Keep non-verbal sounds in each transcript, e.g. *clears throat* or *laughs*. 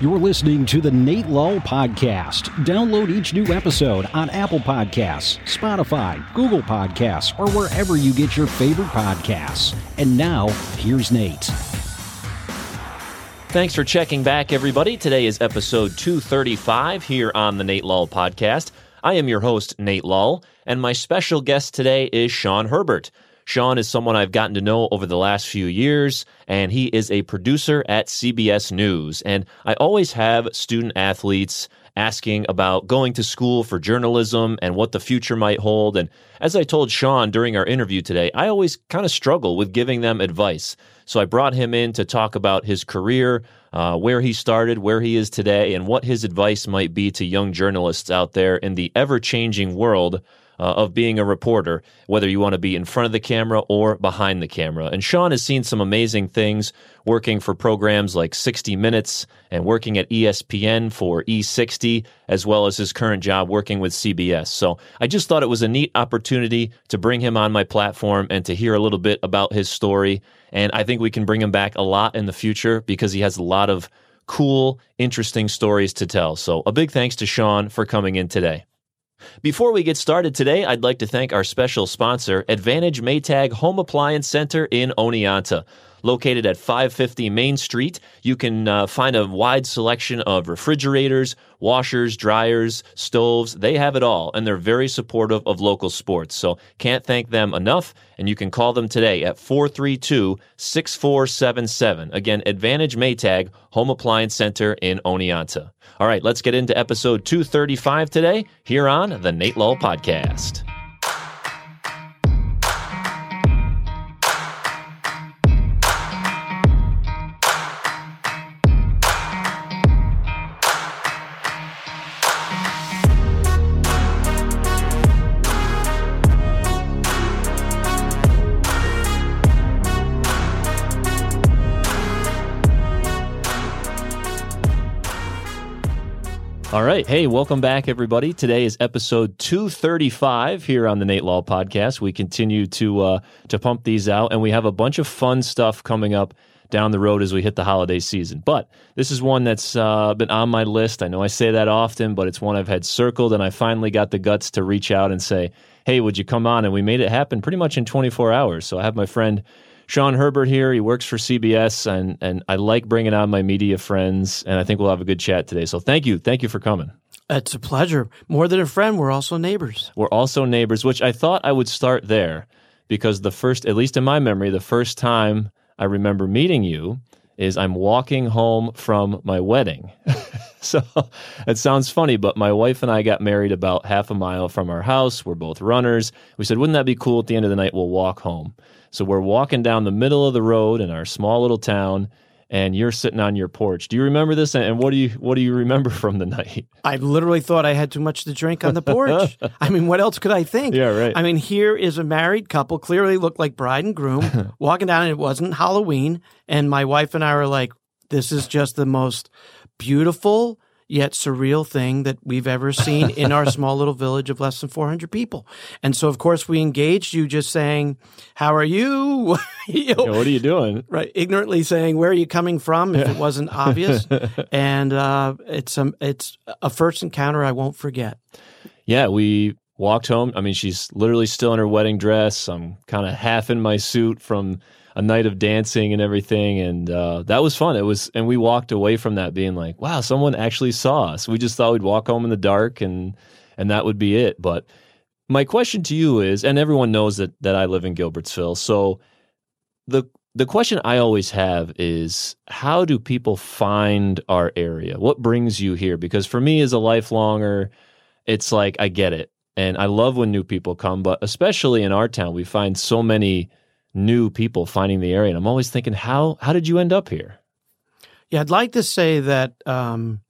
You're listening to the Nate Lull Podcast. Download each new episode on Apple Podcasts, Spotify, Google Podcasts, or wherever you get your favorite podcasts. And now, here's Nate. Thanks for checking back, everybody. Today is episode 235 here on the Nate Lull Podcast. I am your host, Nate Lull, and my special guest today is Sean Herbert. Sean is someone I've gotten to know over the last few years, and he is a producer at CBS News. And I always have student athletes asking about going to school for journalism and what the future might hold. And as I told Sean during our interview today, I always kind of struggle with giving them advice. So I brought him in to talk about his career, uh, where he started, where he is today, and what his advice might be to young journalists out there in the ever changing world uh, of being a reporter, whether you want to be in front of the camera or behind the camera. And Sean has seen some amazing things working for programs like 60 Minutes and working at ESPN for E60, as well as his current job working with CBS. So I just thought it was a neat opportunity to bring him on my platform and to hear a little bit about his story. And I think we can bring him back a lot in the future because he has a lot of cool, interesting stories to tell. So a big thanks to Sean for coming in today. Before we get started today, I'd like to thank our special sponsor, Advantage Maytag Home Appliance Center in Oneonta. Located at 550 Main Street, you can uh, find a wide selection of refrigerators, washers, dryers, stoves. They have it all, and they're very supportive of local sports. So can't thank them enough. And you can call them today at 432 6477. Again, Advantage Maytag Home Appliance Center in Oneonta. All right, let's get into episode 235 today here on the Nate Lull Podcast. All right. Hey, welcome back, everybody. Today is episode 235 here on the Nate Lull podcast. We continue to uh, to pump these out, and we have a bunch of fun stuff coming up down the road as we hit the holiday season. But this is one that's uh, been on my list. I know I say that often, but it's one I've had circled, and I finally got the guts to reach out and say, hey, would you come on? And we made it happen pretty much in 24 hours. So I have my friend Sean Herbert here. He works for CBS, and and I like bringing on my media friends, and I think we'll have a good chat today. So thank you, thank you for coming. It's a pleasure. More than a friend, we're also neighbors. We're also neighbors, which I thought I would start there because the first, at least in my memory, the first time I remember meeting you is I'm walking home from my wedding. *laughs* so it sounds funny, but my wife and I got married about half a mile from our house. We're both runners. We said, wouldn't that be cool at the end of the night? We'll walk home. So we're walking down the middle of the road in our small little town and you're sitting on your porch. Do you remember this? And what do you what do you remember *laughs* from the night? I literally thought I had too much to drink on the porch. *laughs* I mean, what else could I think? Yeah, right. I mean, here is a married couple, clearly looked like bride and groom, *laughs* walking down, and it wasn't Halloween. And my wife and I were like, "This is just the most beautiful." Yet surreal thing that we've ever seen *laughs* in our small little village of less than 400 people. And so, of course, we engaged you just saying, How are you? *laughs* you know, yeah, what are you doing? Right. Ignorantly saying, Where are you coming from? if it wasn't obvious. *laughs* and uh, it's, a, it's a first encounter I won't forget. Yeah, we walked home. I mean, she's literally still in her wedding dress. I'm kind of half in my suit from a night of dancing and everything, and uh, that was fun. It was, and we walked away from that being like, "Wow, someone actually saw us." We just thought we'd walk home in the dark, and and that would be it. But my question to you is, and everyone knows that that I live in Gilbertsville, so the the question I always have is how do people find our area? What brings you here? Because for me as a lifelonger, it's like I get it. And I love when new people come, but especially in our town, we find so many new people finding the area. And I'm always thinking, how how did you end up here? Yeah, I'd like to say that um,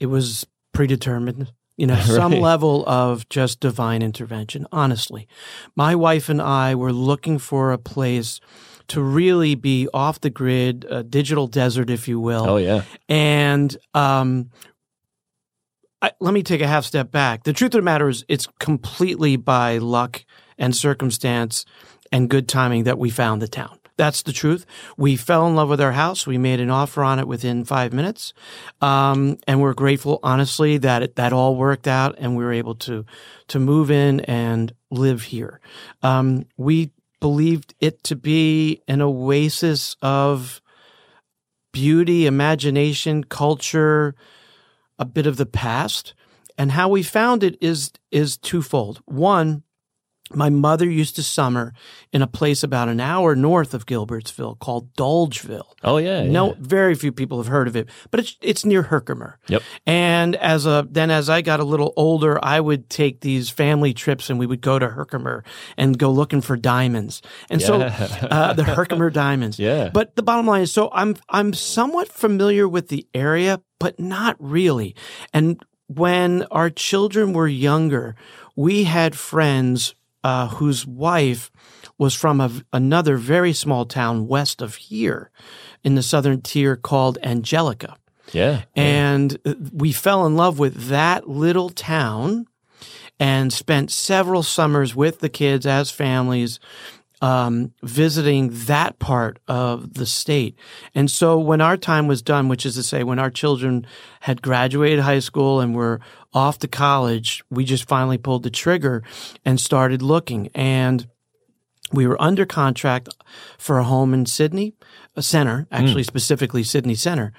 it was predetermined. You know, *laughs* right. some level of just divine intervention. Honestly, my wife and I were looking for a place to really be off the grid, a digital desert, if you will. Oh yeah, and um, I, let me take a half step back. The truth of the matter is, it's completely by luck and circumstance and good timing that we found the town. That's the truth. We fell in love with our house. We made an offer on it within five minutes, um, and we're grateful, honestly, that it, that all worked out, and we were able to to move in and live here. Um, we believed it to be an oasis of beauty, imagination, culture, a bit of the past, and how we found it is is twofold. One my mother used to summer in a place about an hour north of Gilbertsville called Dolgeville. Oh yeah, no, yeah. very few people have heard of it, but it's it's near Herkimer. Yep. And as a then as I got a little older, I would take these family trips, and we would go to Herkimer and go looking for diamonds. And so *laughs* uh, the Herkimer diamonds. Yeah. But the bottom line is, so I'm I'm somewhat familiar with the area, but not really. And when our children were younger, we had friends uh, whose wife was from a, another very small town west of here in the southern tier called Angelica. yeah. And uh, we fell in love with that little town and spent several summers with the kids as families um, visiting that part of the state. And so when our time was done, which is to say, when our children had graduated high school and were off to college, we just finally pulled the trigger and started looking. And we were under contract for a home in Sidney a Center, actually specifically Sidney Center,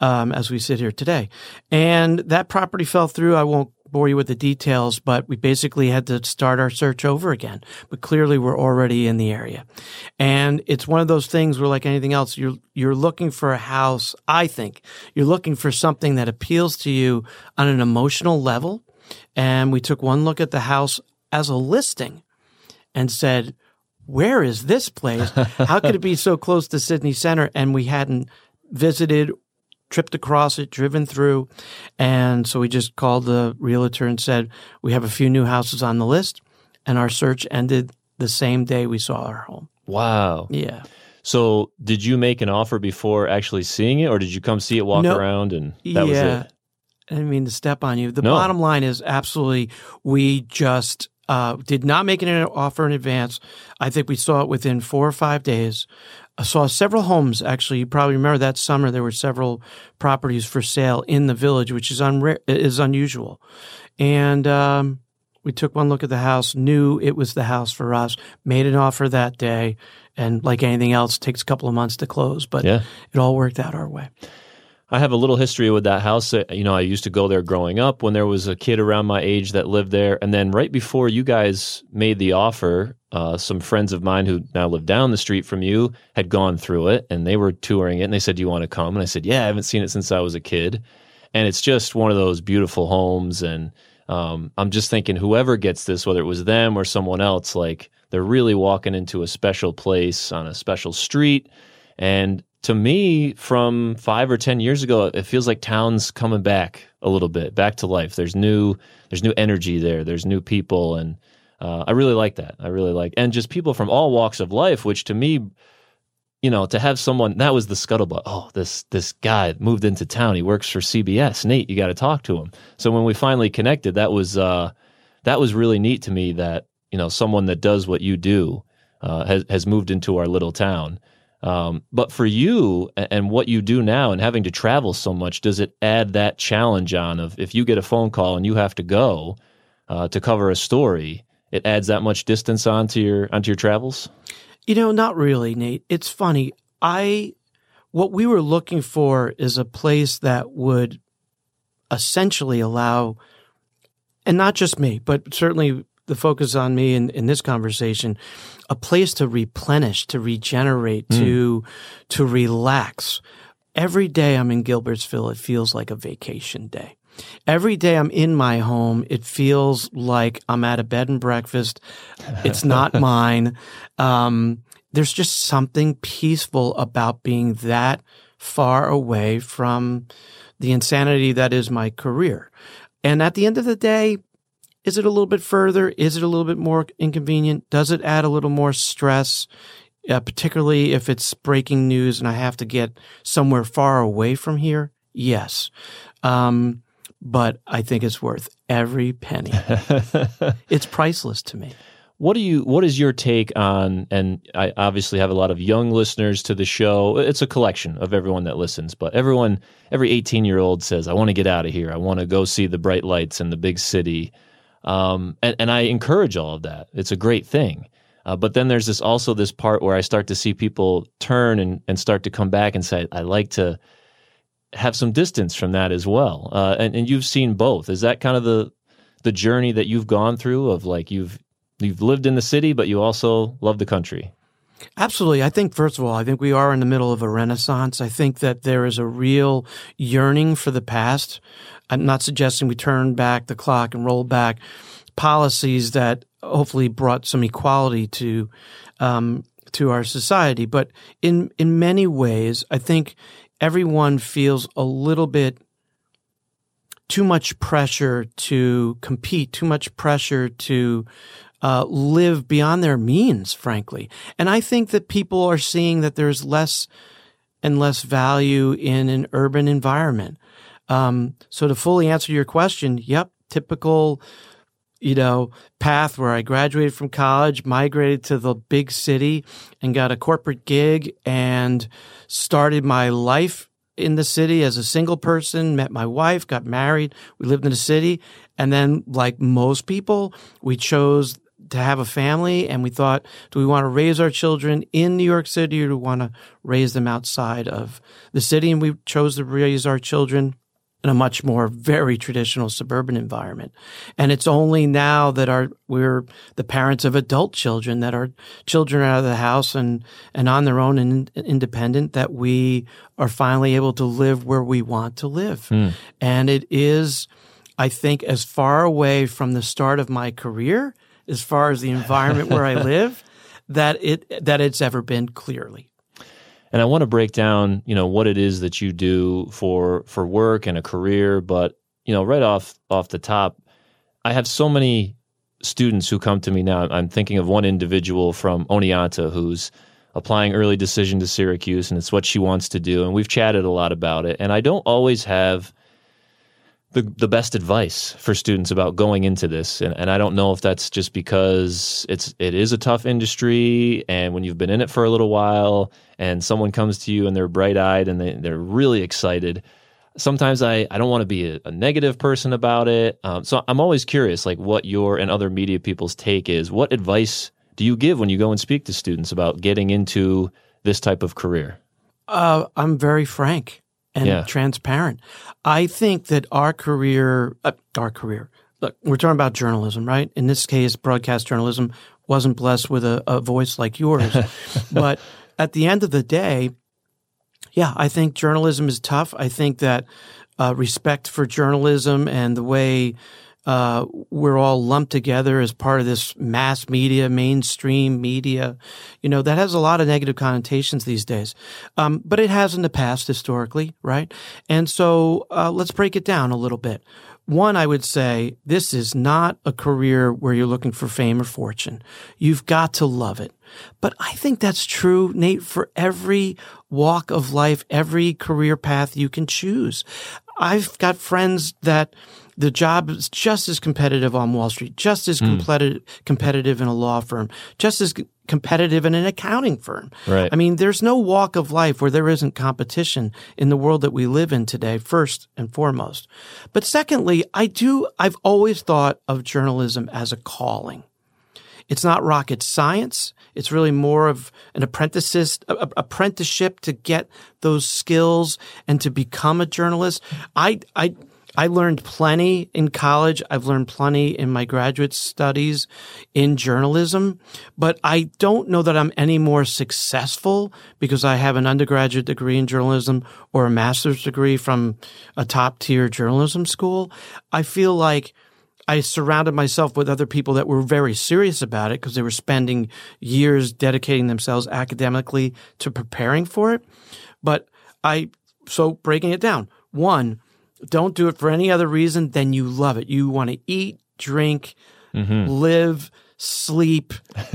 um, as we sit here today. And that property fell through. I won't bore you with the details, but we basically had to start our search over again. But clearly, we're already in the area, and it's one of those things where, like anything else, you're you're looking for a house. I think you're looking for something that appeals to you on an emotional level. And we took one look at the house as a listing and said, where is this place? How could it be so close to Sidney Center? And we hadn't visited, tripped across it, driven through. And so we just called the realtor and said, we have a few new houses on the list. And our search ended the same day we saw our home. Wow. Yeah. So, did you make an offer before actually seeing it, or did you come see it, walk No. around, and that was yeah. it? I didn't mean to step on you. The No. bottom line is absolutely, we just uh, did not make an offer in advance. I think we saw it within four or five days. I saw several homes. Actually, you probably remember that summer there were several properties for sale in the village, which is unra- is unusual. And um, we took one look at the house, knew it was the house for us, made an offer that day, and like anything else, it takes a couple of months to close, but Yeah. it all worked out our way. I have a little history with that house. You know, I used to go there growing up when there was a kid around my age that lived there. And then right before you guys made the offer, uh, some friends of mine who now live down the street from you had gone through it and they were touring it. And they said, Do you want to come? And I said, Yeah, I haven't seen it since I was a kid. And it's just one of those beautiful homes. And um, I'm just thinking, whoever gets this, whether it was them or someone else, like they're really walking into a special place on a special street. And to me, from five or ten years ago, it feels like town's coming back a little bit, back to life. There's new, there's new energy there. There's new people, and uh, I really like that. I really like, and just people from all walks of life. Which to me, you know, to have someone that was the scuttlebutt. Oh, this this guy moved into town. He works for CBS. Nate, you got to talk to him. So when we finally connected, that was uh, that was really neat to me. That you know, someone that does what you do uh, has has moved into our little town. Um, but for you and what you do now and having to travel so much, does it add that challenge on of if you get a phone call and you have to go uh, to cover a story, it adds that much distance onto your onto your travels? You know, not really, Nate. It's funny. I what we were looking for is a place that would essentially allow and not just me, but certainly the focus on me in, in this conversation, a place to replenish, to regenerate, to to relax. Every day I'm in Gilbertsville, it feels like a vacation day. Every day I'm in my home, it feels like I'm at a bed and breakfast. It's not *laughs* mine. Um, there's just something peaceful about being that far away from the insanity that is my career. And at the end of the day, is it a little bit further? Is it a little bit more inconvenient? Does it add a little more stress? Uh, particularly if it's breaking news and I have to get somewhere far away from here? Yes. Um, but I think it's worth every penny. *laughs* it's priceless to me. What do you? What is your take on? And I obviously have a lot of young listeners to the show. It's a collection of everyone that listens, but everyone, every eighteen-year-old says, "I want to get out of here. I want to go see the bright lights in the big city." Um, and, and I encourage all of that. It's a great thing. Uh, but then there's this also this part where I start to see people turn and, and start to come back and say, I like to have some distance from that as well. Uh, and, and you've seen both. Is that kind of the the journey that you've gone through of like you've you've lived in the city, but you also love the country? Absolutely. I think, first of all, I think we are in the middle of a renaissance. I think that there is a real yearning for the past. I'm not suggesting we turn back the clock and roll back policies that hopefully brought some equality to um, to our society. But in in many ways, I think everyone feels a little bit too much pressure to compete, too much pressure to uh, live beyond their means, frankly. And I think that people are seeing that there's less and less value in an urban environment. Um, so to fully answer your question, yep, typical you know, path where I graduated from college, migrated to the big city and got a corporate gig and started my life in the city as a single person, met my wife, got married. We lived in the city. And then, like most people, we chose to have a family and we thought, do we want to raise our children in New York City or do we want to raise them outside of the city? And we chose to raise our children in a much more very traditional suburban environment. And it's only now that our we're the parents of adult children that our children are out of the house and and on their own and independent that we are finally able to live where we want to live. Mm. And it is I think as far away from the start of my career as far as the environment where I *laughs* live that it that it's ever been clearly and I want to break down, you know, what it is that you do for for work and a career. But you know, right off off the top, I have so many students who come to me now. I'm thinking of one individual from Oneonta who's applying early decision to Syracuse, and it's what she wants to do. And we've chatted a lot about it. And I don't always have the the best advice for students about going into this and, and I don't know if that's just because it's it is a tough industry and when you've been in it for a little while and someone comes to you and they're bright eyed and they, they're really excited sometimes I, I don't want to be a, a negative person about it. Um, so I'm always curious like what your and other media people's take is. What advice do you give when you go and speak to students about getting into this type of career? Uh, I'm very frank and yeah. transparent. I think that our career, uh, our career, look, we're talking about journalism, right? In this case, broadcast journalism wasn't blessed with a, a voice like yours. *laughs* but at the end of the day, yeah, I think journalism is tough. I think that uh, respect for journalism and the way uh, we're all lumped together as part of this mass media, mainstream media. You know, that has a lot of negative connotations these days. Um, but it has in the past historically, right? And so uh, let's break it down a little bit. One, I would say this is not a career where you're looking for fame or fortune. You've got to love it. But I think that's true, Nate, for every walk of life, every career path you can choose. I've got friends that the job is just as competitive on Wall Street, just as mm. competitive, competitive in a law firm, just as competitive in an accounting firm. Right. I mean, there's no walk of life where there isn't competition in the world that we live in today, first and foremost. But secondly, I do, I've always thought of journalism as a calling. It's not rocket science. It's really more of an apprenticeship, apprenticeship to get those skills and to become a journalist. I, I, I learned plenty in college. I've learned plenty in my graduate studies in journalism, but I don't know that I'm any more successful because I have an undergraduate degree in journalism or a master's degree from a top tier journalism school. I feel like I surrounded myself with other people that were very serious about it because they were spending years dedicating themselves academically to preparing for it. But I, so breaking it down, one, don't do it for any other reason than you love it. You want to eat, drink, mm-hmm. live, sleep,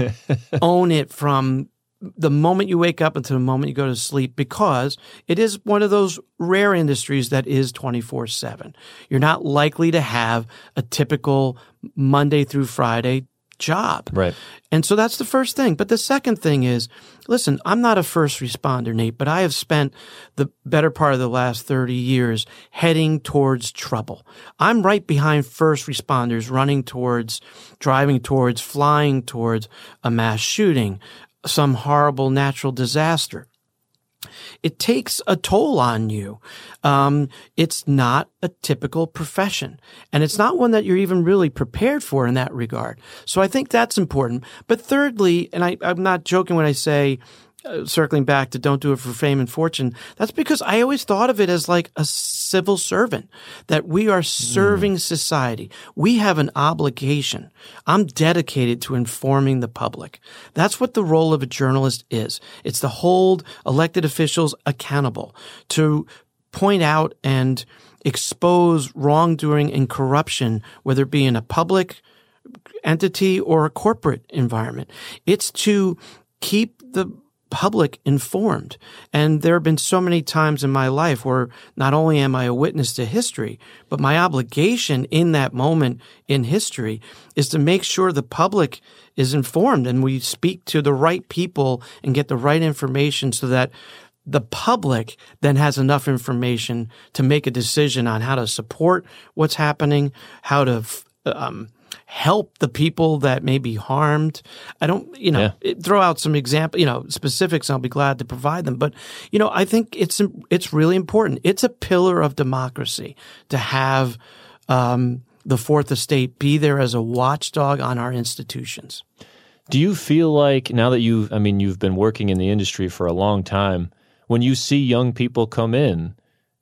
*laughs* own it from the moment you wake up until the moment you go to sleep because it is one of those rare industries that is 24 7. You're not likely to have a typical Monday through Friday job. Right. And so that's the first thing. But the second thing is, listen, I'm not a first responder, Nate, but I have spent the better part of the last 30 years heading towards trouble. I'm right behind first responders running towards, driving towards, flying towards a mass shooting, some horrible natural disaster it takes a toll on you. Um, it's not a typical profession and it's not one that you're even really prepared for in that regard. So I think that's important. But thirdly, and I, I'm not joking when I say uh, circling back to don't do it for fame and fortune, that's because I always thought of it as like a civil servant, that we are serving mm. society. We have an obligation. I'm dedicated to informing the public. That's what the role of a journalist is. It's to hold elected officials accountable, to point out and expose wrongdoing and corruption, whether it be in a public entity or a corporate environment. It's to keep the public informed. And there have been so many times in my life where not only am I a witness to history, but my obligation in that moment in history is to make sure the public is informed and we speak to the right people and get the right information so that the public then has enough information to make a decision on how to support what's happening, how to um, help the people that may be harmed. I don't, you know, yeah. throw out some example, you know, specifics. I'll be glad to provide them. But you know, I think it's it's really important. It's a pillar of democracy to have um, the fourth estate be there as a watchdog on our institutions. Do you feel like now that you've, I mean, you've been working in the industry for a long time, when you see young people come in,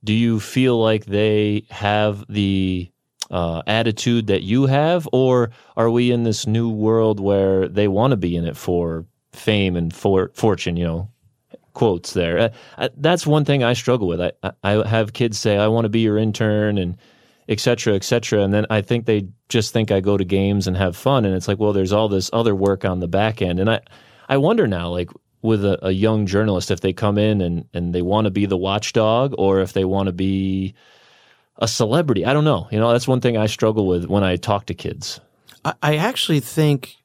do you feel like they have the uh, attitude that you have, or are we in this new world where they want to be in it for fame and for fortune? You know, quotes there. Uh, uh, that's one thing I struggle with. I I have kids say I want to be your intern and et cetera, et cetera, and then I think they just think I go to games and have fun, and it's like, well, there's all this other work on the back end, and I I wonder now, like with a, a young journalist, if they come in and and they want to be the watchdog, or if they want to be a celebrity. I don't know. You know, that's one thing I struggle with when I talk to kids. I, I actually think,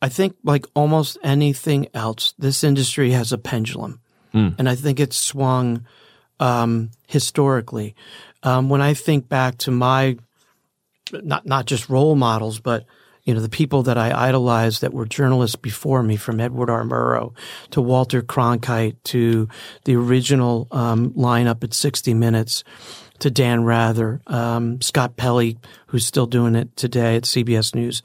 I think like almost anything else, this industry has a pendulum, mm. and I think it's swung um, historically. Um, when I think back to my not not just role models, but you know the people that I idolized that were journalists before me, from Edward R. Murrow to Walter Cronkite to the original um, lineup at 60 Minutes to Dan Rather, um, Scott Pelley, who's still doing it today at CBS News.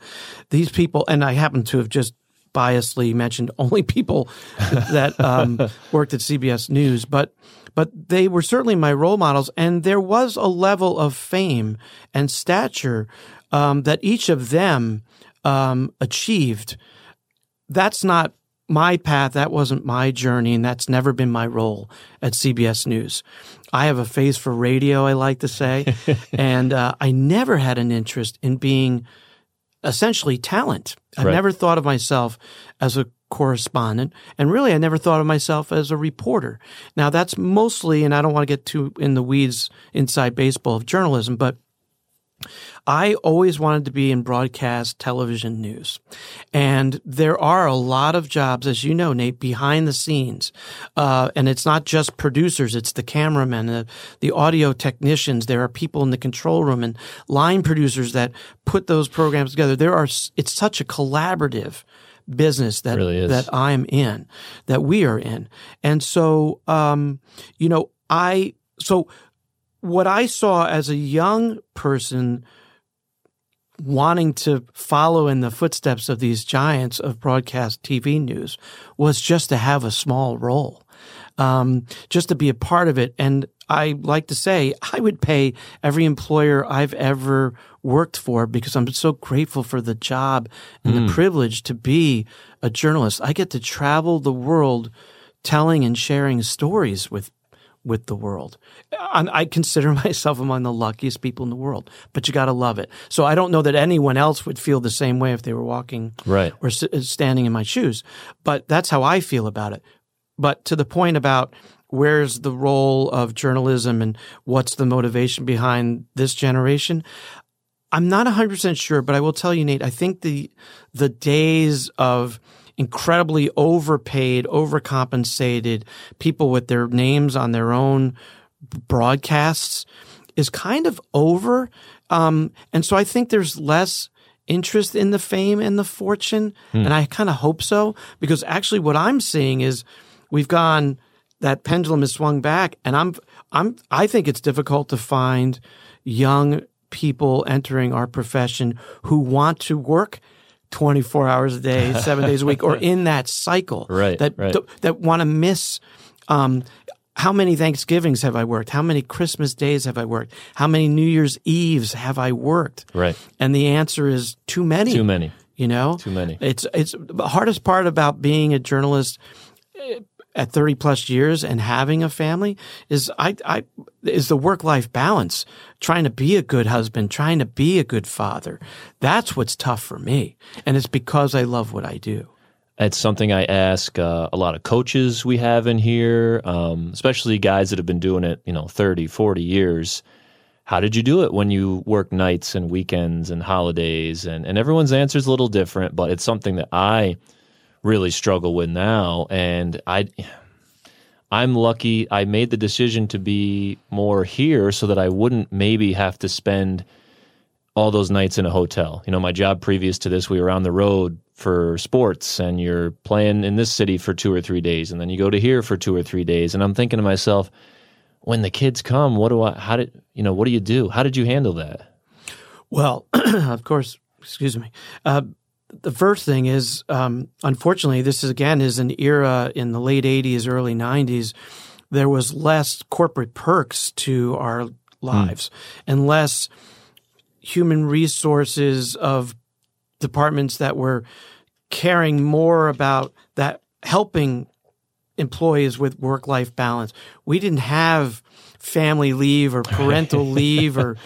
These people, and I happen to have just biasly mentioned only *laughs* people that um, *laughs* worked at CBS News, but but they were certainly my role models, and there was a level of fame and stature um, that each of them um, achieved. That's not my path. That wasn't my journey, and that's never been my role at CBS News. I have a face for radio, I like to say, *laughs* and uh, I never had an interest in being essentially talent. I right. never thought of myself as a correspondent, and really, I never thought of myself as a reporter. Now, that's mostly, and I don't want to get too in the weeds inside baseball of journalism, but I always wanted to be in broadcast television news. And there are a lot of jobs, as you know, Nate, behind the scenes. Uh, and it's not just producers, it's the cameramen, the, the audio technicians. There are people in the control room and line producers that put those programs together. There are, it's such a collaborative business that, really that I'm in, that we are in. And so, um, you know, I, so what I saw as a young person wanting to follow in the footsteps of these giants of broadcast TV news was just to have a small role, um, just to be a part of it. And I like to say I would pay every employer I've ever worked for because I'm so grateful for the job and mm. the privilege to be a journalist. I get to travel the world telling and sharing stories with with the world. I consider *laughs* myself among the luckiest people in the world, but you got to love it. So I don't know that anyone else would feel the same way if they were walking right. or uh, standing in my shoes, but that's how I feel about it. But to the point about where's the role of journalism and what's the motivation behind this generation, I'm not 100% sure, but I will tell you, Nate, I think the, the days of incredibly overpaid, overcompensated people with their names on their own broadcasts is kind of over. Um, and so I think there's less interest in the fame and the fortune. Hmm. And I kind of hope so because actually what I'm seeing is we've gone, that pendulum has swung back and I'm, I'm, I think it's difficult to find young people entering our profession who want to work 24 hours a day, *laughs* seven days a week, or in that cycle. Right, That, right. that want to miss, um, how many Thanksgivings have I worked? How many Christmas days have I worked? How many New Year's Eves have I worked? Right. And the answer is too many. Too many. You know, Too many. It's it's the hardest part about being a journalist eh, at 30 plus years and having a family is I I is the work life balance. Trying to be a good husband, trying to be a good father. That's what's tough for me, and it's because I love what I do. It's something I ask uh, a lot of coaches we have in here, um, especially guys that have been doing it, you know, 30, 40 years. How did you do it when you work nights and weekends and holidays? And, and everyone's answer is a little different, but it's something that I really struggle with now. And I, I'm lucky I made the decision to be more here so that I wouldn't maybe have to spend all those nights in a hotel. You know, my job previous to this, we were on the road for sports and you're playing in this city for two or three days and then you go to here for two or three days. And I'm thinking to myself, when the kids come, what do I, how did, you know, what do you do? How did you handle that? Well, *clears throat* of course, excuse me. Uh, the first thing is, um, unfortunately, this is again is an era in the late '80s, early '90s. There was less corporate perks to our lives, and less human resources of departments that were caring more about that helping employees with work life balance. We didn't have family leave or parental *laughs* leave or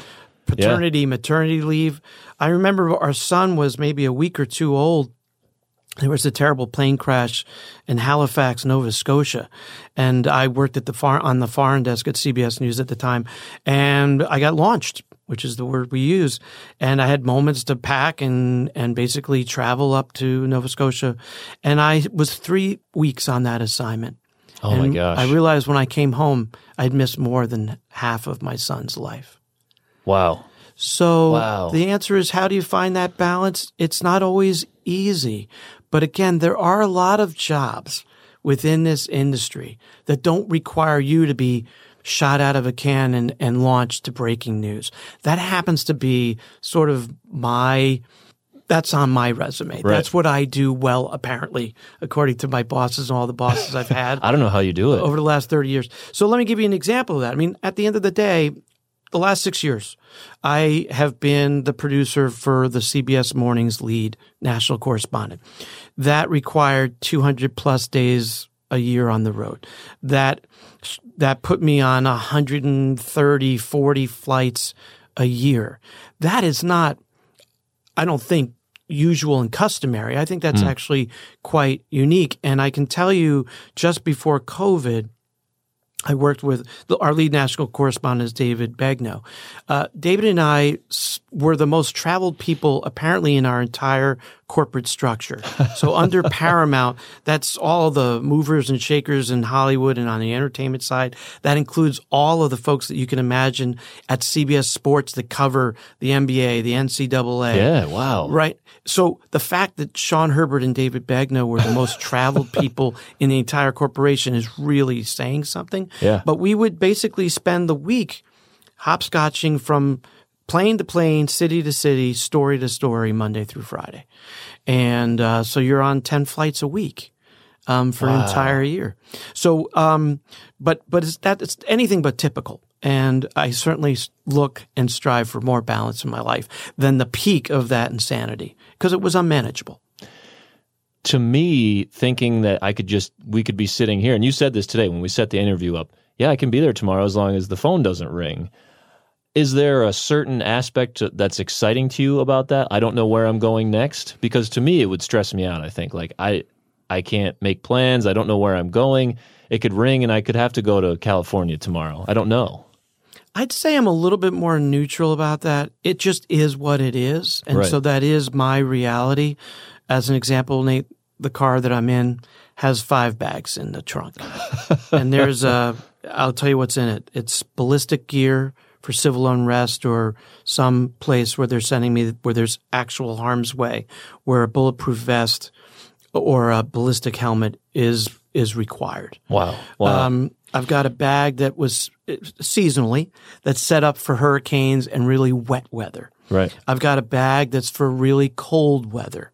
paternity, maternity leave. I remember our son was maybe a week or two old. There was a terrible plane crash in Halifax, Nova Scotia, and I worked at the far on the foreign desk at CBS News at the time, and I got launched, which is the word we use, and I had moments to pack and and basically travel up to Nova Scotia, and I was three weeks on that assignment. Oh my gosh. I realized when I came home, I'd missed more than half of my son's life. wow. So Wow. the answer is how do you find that balance? It's not always easy. But again, there are a lot of jobs within this industry that don't require you to be shot out of a can and, and launched to breaking news. That happens to be sort of my that's on my resume. That's what I do well, apparently, according to my bosses and all the bosses I've had *laughs* I don't know how you do it. over the last 30 years. So let me give you an example of that. I mean, at the end of the day, the last six years, I have been the producer for the CBS Mornings lead national correspondent. That required 200 plus days a year on the road. That that put me on 130, 40 flights a year. That is not I don't think usual and customary. I think that's hmm. actually quite unique. And I can tell you just before COVID, I worked with the, our lead national correspondent David Begnaud. Uh, David and I were the most traveled people apparently in our entire corporate structure. So under *laughs* Paramount, that's all the movers and shakers in Hollywood and on the entertainment side. That includes all of the folks that you can imagine at CBS Sports that cover the NBA, the NCAA. yeah. Wow. Right. So the fact that Sean Herbert and David Begnaud were the most traveled *laughs* people in the entire corporation is really saying something. Yeah. But we would basically spend the week hopscotching from plane to plane, city to city, story to story, Monday through Friday. And uh, so you're on 10 flights a week. Um, for an entire year. So, um, but, but it's that, it's anything but typical. And I certainly look and strive for more balance in my life than the peak of that insanity because it was unmanageable. to me, thinking that I could just, we could be sitting here, and you said this today when we set the interview up. Yeah, I can be there tomorrow as long as the phone doesn't ring. Is there a certain aspect to- that's exciting to you about that? I don't know where I'm going next because to me it would stress me out. I think like I, I can't make plans. I don't know where I'm going. It could ring and I could have to go to California tomorrow. I don't know. I'd say I'm a little bit more neutral about that. It just is what it is. And Right. so that is my reality. As an example, Nate, the car that I'm in has five bags in the trunk. *laughs* and there's a, I'll tell you what's in it. It's ballistic gear for civil unrest or some place where they're sending me where there's actual harm's way, where a bulletproof vest or a ballistic helmet is is required. Wow. Wow. Um, I've got a bag that was uh, seasonally that's set up for hurricanes and really wet weather. right. I've got a bag that's for really cold weather.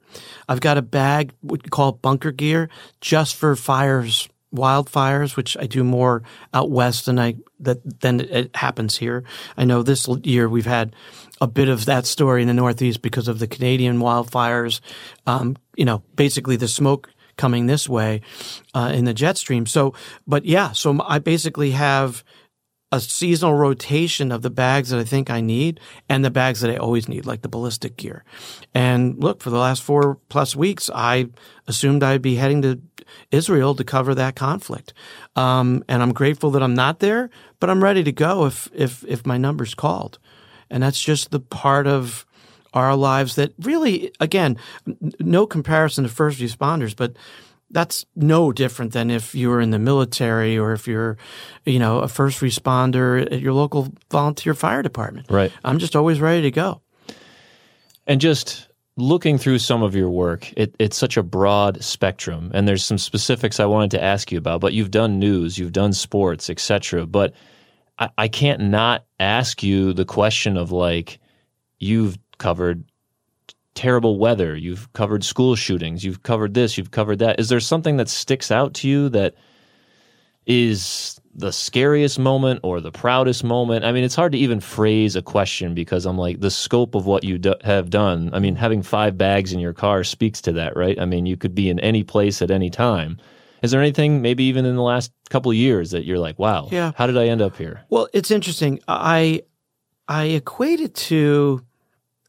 I've got a bag what you call bunker gear just for fires, wildfires, which I do more out west than I that than it happens here. I know this year we've had a bit of that story in the Northeast because of the Canadian wildfires. Um, you know, basically the smoke coming this way uh, in the jet stream. So, but yeah, so I basically have a seasonal rotation of the bags that I think I need and the bags that I always need, like the ballistic gear. And look, for the last four plus weeks, I assumed I'd be heading to Israel to cover that conflict. Um, and I'm grateful that I'm not there, but I'm ready to go if, if, if my number's called. And that's just the part of our lives that really, again, no comparison to first responders, but that's no different than if you were in the military or if you're, you know, a first responder at your local volunteer fire department. Right. I'm just always ready to go. And just looking through some of your work, it, it's such a broad spectrum, and there's some specifics I wanted to ask you about. But you've done news, you've done sports, etc. But I, I can't not ask you the question of like, you've covered terrible weather, you've covered school shootings, you've covered this, you've covered that. Is there something that sticks out to you that is the scariest moment or the proudest moment? I mean, it's hard to even phrase a question because I'm like, the scope of what you do- have done. I mean, having five bags in your car speaks to that, right? I mean, you could be in any place at any time. Is there anything, maybe even in the last couple of years, that you're like, wow, Yeah. how did I end up here? Well, it's interesting. I I equate it to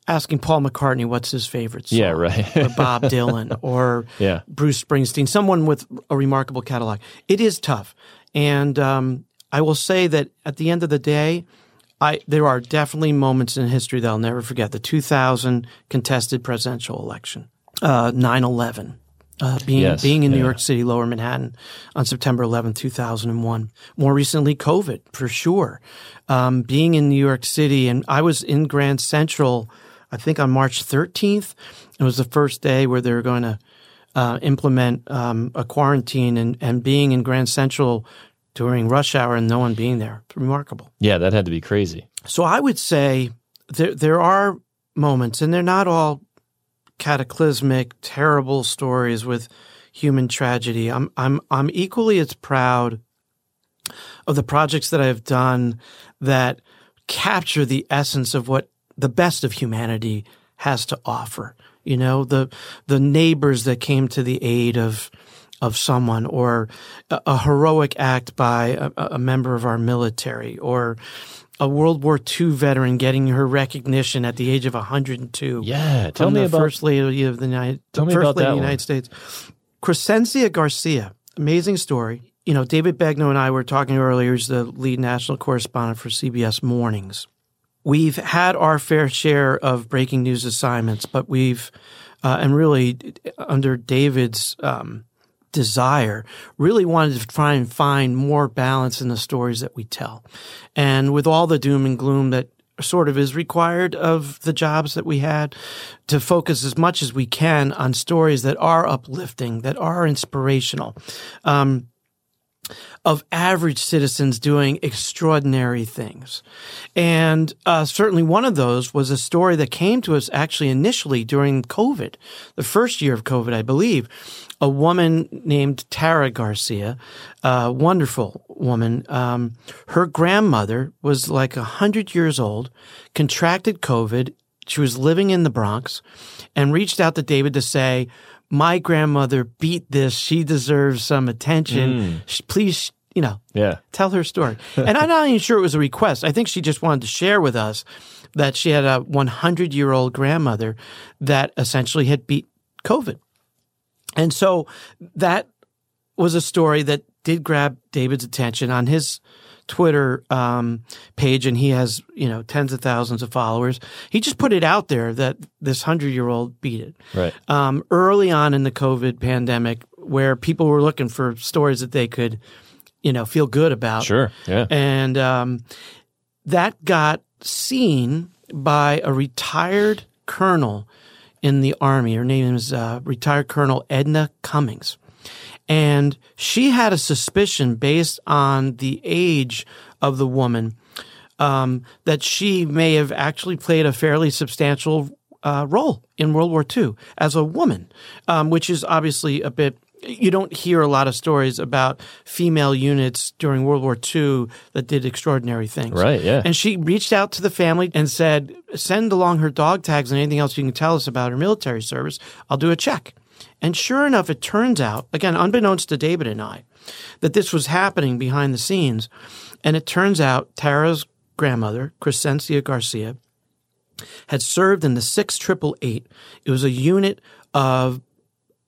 asking Paul McCartney what's his favorite song. Yeah, right. or Bob *laughs* Dylan or Yeah. Bruce Springsteen, someone with a remarkable catalog. It is tough. And um, I will say that at the end of the day, I, there are definitely moments in history that I'll never forget. The 2000 contested presidential election, uh, 9-11, uh, being, Yes, being in New. York City, Lower Manhattan on September 11, 2001. More recently, COVID, for sure. Um, being in New York City, and I was in Grand Central, I think on March 13th. It was the first day where they were going to uh, implement um, a quarantine and, and being in Grand Central during rush hour and no one being there. Remarkable. Yeah, that had to be crazy. So I would say there there are moments, and they're not all cataclysmic, terrible stories with human tragedy. I'm I'm I'm equally as proud of the projects that I've done that capture the essence of what the best of humanity has to offer. You know, the the neighbors that came to the aid of of someone, or a, a heroic act by a, a member of our military, or a World War II veteran getting her recognition at the age of 102. Yeah, tell me about First Lady of the United, Tell me First about Lady that of the one. United States. Crescencia Garcia, amazing story. You know, David Begnaud and I were talking earlier. He's the lead national correspondent for CBS Mornings. We've had our fair share of breaking news assignments, but we've, uh, and really under David's um, desire, really wanted to try and find more balance in the stories that we tell. And with all the doom and gloom that sort of is required of the jobs that we had, to focus as much as we can on stories that are uplifting, that are inspirational. Um, of average citizens doing extraordinary things. And uh, certainly one of those was a story that came to us actually initially during COVID, the first year of COVID, I believe. A woman named Tara Garcia, a wonderful woman. Um, her grandmother was like 100 years old, contracted COVID. She was living in the Bronx and reached out to David to say, my grandmother beat this. She deserves some attention. Mm. Sh- Please, you know, yeah. tell her story. *laughs* and I'm not even sure it was a request. I think she just wanted to share with us that she had a 100 year old grandmother that essentially had beat COVID. And so that was a story that did grab David's attention on his Twitter um, page, and he has you know tens of thousands of followers. He just put it out there that this hundred year old beat it. Right. Um, early on in the COVID pandemic, where people were looking for stories that they could, you know, feel good about. Sure. Yeah. And um, that got seen by a retired colonel in the army. Her name is uh, retired Colonel Edna Cummings. And she had a suspicion based on the age of the woman um, that she may have actually played a fairly substantial uh, role in World War II as a woman, um, which is obviously a bit. You don't hear a lot of stories about female units during World War II that did extraordinary things. Right, yeah. And she reached out to the family and said, send along her dog tags and anything else you can tell us about her military service. I'll do a check. And sure enough, it turns out, again, unbeknownst to David and I, that this was happening behind the scenes. And it turns out Tara's grandmother, Crescencia Garcia, had served in the 6888. It was a unit of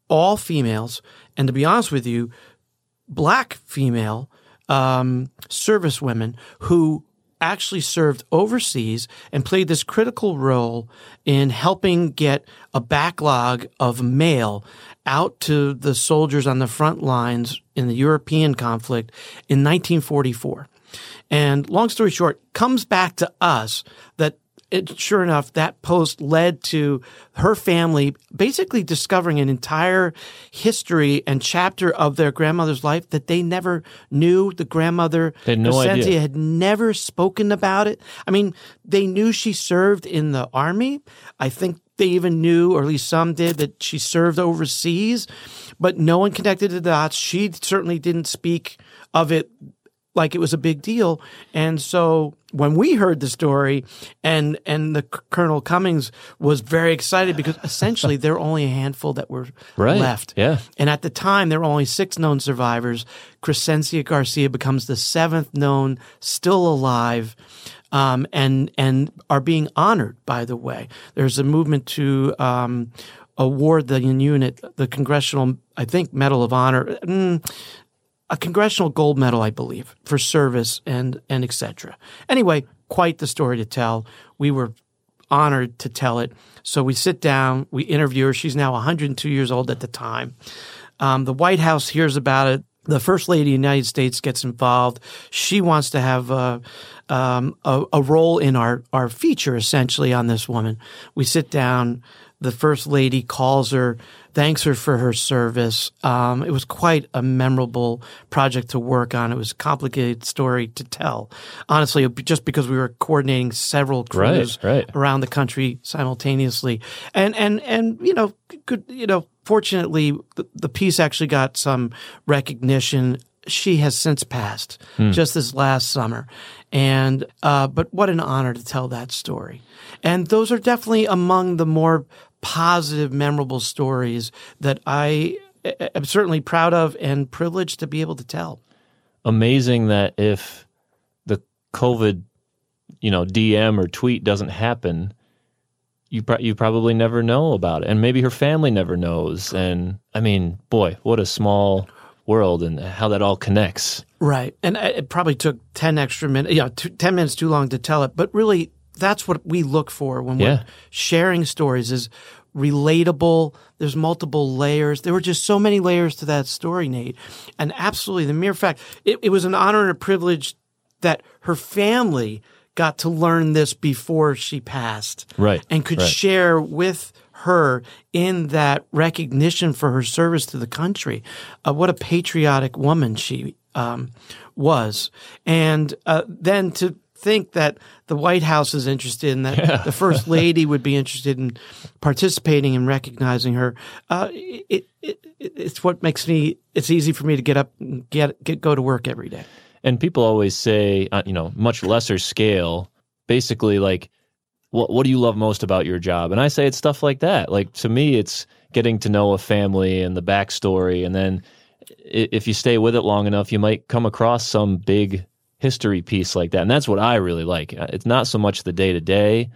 all females. And to be honest with you, black female um, service women who actually served overseas and played this critical role in helping get a backlog of mail out to the soldiers on the front lines in the European conflict in 1944. And long story short, comes back to us that it, sure enough, that post led to her family basically discovering an entire history and chapter of their grandmother's life that they never knew. The grandmother, They had no Crescencia, idea. had never spoken about it. I mean, they knew she served in the army. I think they even knew, or at least some did, that she served overseas, but no one connected the dots. She certainly didn't speak of it like it was a big deal. And so when we heard the story and and the Colonel Cummings was very excited because essentially there were only a handful that were Right. left. Yeah. And at the time there were only six known survivors. Crescencia Garcia becomes the seventh known still alive. Um, and and are being honored. By the way, there's a movement to um, award the unit the Congressional, I think, Medal of Honor. Mm, a congressional gold medal, I believe, for service and and etc. Anyway, quite the story to tell. We were honored to tell it. So we sit down, we interview her. She's now 102 years old at the time. Um, the White House hears about it. The First Lady of the United States gets involved. She wants to have a, um, a, a role in our, our feature, essentially, on this woman. We sit down. The First Lady calls her, thanks her for her service. Um, it was quite a memorable project to work on. It was a complicated story to tell. Honestly, just because we were coordinating several crews Right, right. around the country simultaneously, and and and you know, good you know, fortunately, the, the piece actually got some recognition. She has since passed just this last summer, and uh, but what an honor to tell that story. And those are definitely among the more positive, memorable stories that I am certainly proud of and privileged to be able to tell. amazing that if the COVID, you know, DM or tweet doesn't happen, you pro- you probably never know about it, and maybe her family never knows. And I mean, boy, what a small world, and how that all connects. Right. And uh, it probably took 10 extra minutes, yeah, two, 10 minutes too long to tell it. But really, that's what we look for when Yeah. we're sharing stories is relatable. There's multiple layers. There were just so many layers to that story, Nate. And absolutely, the mere fact, it, it was an honor and a privilege that her family got to learn this before she passed. Right, And could right. share with her in that recognition for her service to the country. Uh, what a patriotic woman she um, was. And uh, then to think that the White House is interested in that the First *laughs* Lady would be interested in participating and recognizing her. Uh, it, it, it, it's what makes me, it's easy for me to get up and get, get go to work every day. And people always say, uh, you know, much lesser scale, basically like, what what do you love most about your job? And I say it's stuff like that. Like to me, it's getting to know a family and the backstory, and then if you stay with it long enough, you might come across some big history piece like that. And that's what I really like. Uh, It's not so much the day to day,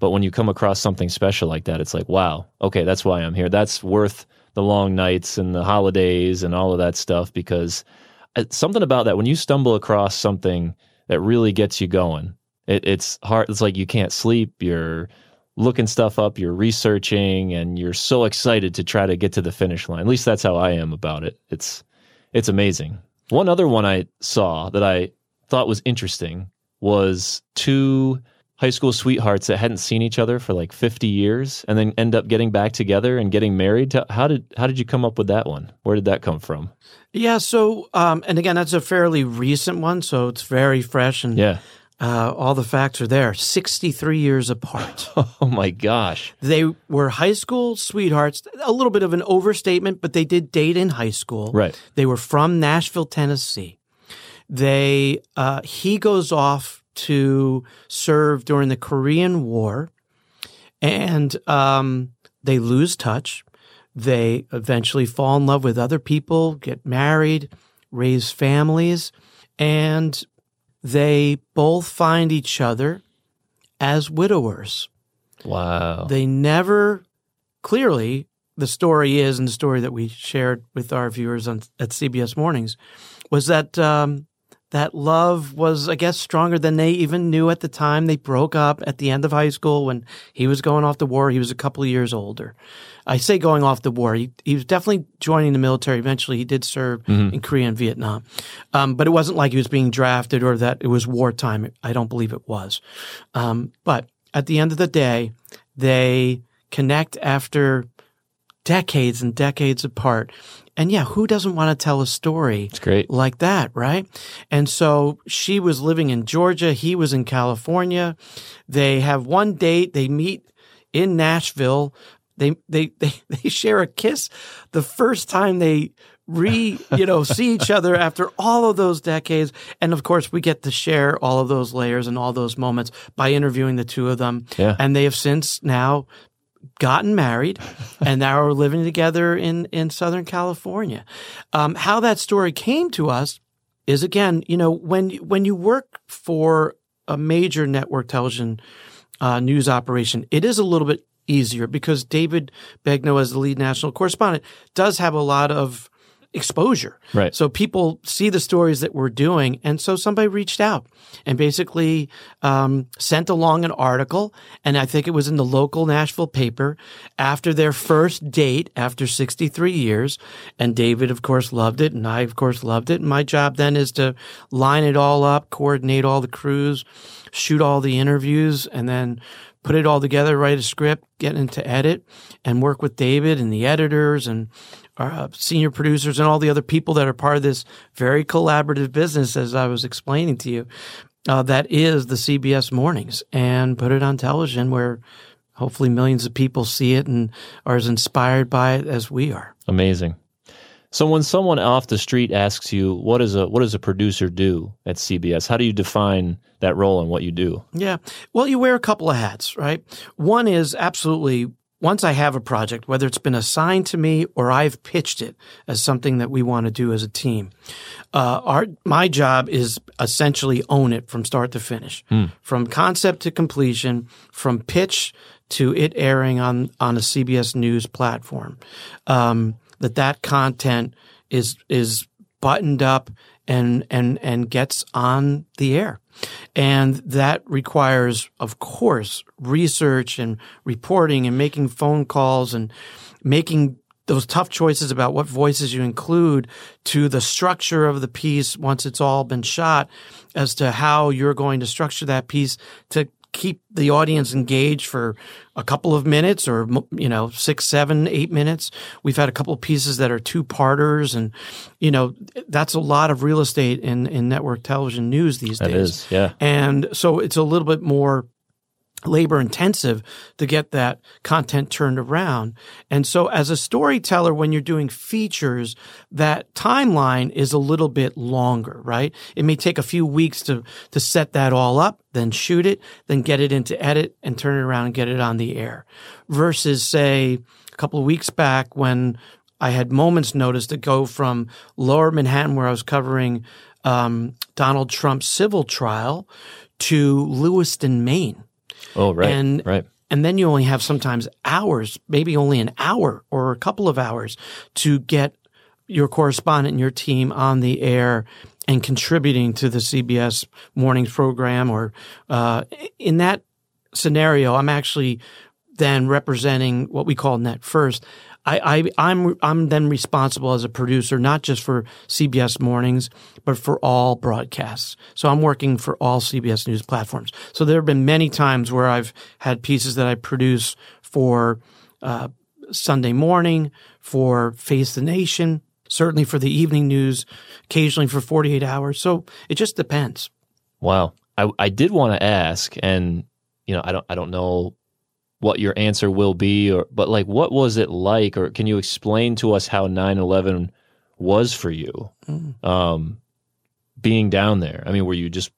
but when you come across something special like that, it's like, wow, okay, that's why I'm here. That's worth the long nights and the holidays and all of that stuff because uh, something about that when you stumble across something that really gets you going. It, it's hard. It's like you can't sleep. You're looking stuff up. You're researching, and you're so excited to try to get to the finish line. At least that's how I am about it. It's it's amazing. One other one I saw that I thought was interesting was two high school sweethearts that hadn't seen each other for like 50 years and then end up getting back together and getting married. How did how did you come up with that one? Where did that come from? Yeah, so um, and again, that's a fairly recent one, so it's very fresh and Yeah. uh, all the facts are there. Sixty-three years apart. *laughs* Oh my gosh. they were high school sweethearts. A little bit of an overstatement, but they did date in high school. Right. They were from Nashville, Tennessee. They uh, he goes off to serve during the Korean War, and um, they lose touch. They eventually fall in love with other people, get married, raise families, and they both find each other as widowers. Wow. They never clearly the story is, and the story that we shared with our viewers on at CBS Mornings was that um, that love was, I guess, stronger than they even knew at the time. They broke up at the end of high school when he was going off to war. He was a couple of years older. I say going off the war. He, he was definitely joining the military. Eventually, he did serve in Korea and Vietnam, um, but it wasn't like he was being drafted or that it was wartime. I don't believe it was. Um, but at the end of the day, they connect after decades and decades apart. And yeah, who doesn't want to tell a story It's great. like that, right? And so she was living in Georgia, he was in California. They have one date, they meet in Nashville. They they *laughs* they they share a kiss the first time they re you know see each other *laughs* after all of those decades and of course we get to share all of those layers and all those moments by interviewing the two of them Yeah. and they have since now gotten married *laughs* and now are living together in, in Southern California. Um, how that story came to us is again, you know, when, when you work for a major network television uh, news operation, it is a little bit easier because David Begnaud, as the lead national correspondent, does have a lot of exposure. Right. So people see the stories that we're doing. And so somebody reached out and basically um, sent along an article. And I think it was in the local Nashville paper after their first date after 63 years. And David, of course, loved it. And I, of course, loved it. And my job then is to line it all up, coordinate all the crews, shoot all the interviews, and then put it all together, write a script, get into edit, and work with David and the editors and our uh, senior producers and all the other people that are part of this very collaborative business, as I was explaining to you, uh, that is the CBS mornings, and put it on television where hopefully millions of people see it and are as inspired by it as we are. Amazing. So when someone off the street asks you, what does a what does a producer do at CBS? How do you define that role and what you do? Yeah. Well, you wear a couple of hats, right? One is absolutely once I have a project, whether it's been assigned to me or I've pitched it as something that we want to do as a team, uh, our my job is essentially own it from start to finish, from concept to completion, from pitch to it airing on on a CBS News platform. Um, that that content is is buttoned up and and and gets on the air. And that requires, of course, research and reporting and making phone calls and making those tough choices about what voices you include to the structure of the piece once it's all been shot as to how you're going to structure that piece to keep the audience engaged for a couple of minutes or you know six seven eight minutes we've had a couple of pieces that are two parters and you know that's a lot of real estate in in network television news these That days is, yeah. and so it's a little bit more labor intensive to get that content turned around. And so as a storyteller, when you're doing features, that timeline is a little bit longer, right? It may take a few weeks to, to set that all up, then shoot it, then get it into edit and turn it around and get it on the air versus say a couple of weeks back when I had moments notice to go from lower Manhattan where I was covering um, Donald Trump's civil trial to Lewiston, Maine. Oh, right. And- right. And then you only have sometimes hours, maybe only an hour or a couple of hours to get your correspondent and your team on the air and contributing to the CBS mornings program, or uh, in that scenario, I'm actually then representing what we call Net First. I, I, I'm I'm then responsible as a producer, not just for CBS mornings, but for all broadcasts. So I'm working for all CBS News platforms. So there have been many times where I've had pieces that I produce for uh, Sunday morning, for Face the Nation, certainly for the evening news, occasionally for 48 hours. So it just depends. Wow. I, I did want to ask, and you know, I don't I don't know what your answer will be or but like what was it like or can you explain to us how 9-11 was for you mm. um, being down there? I mean were you just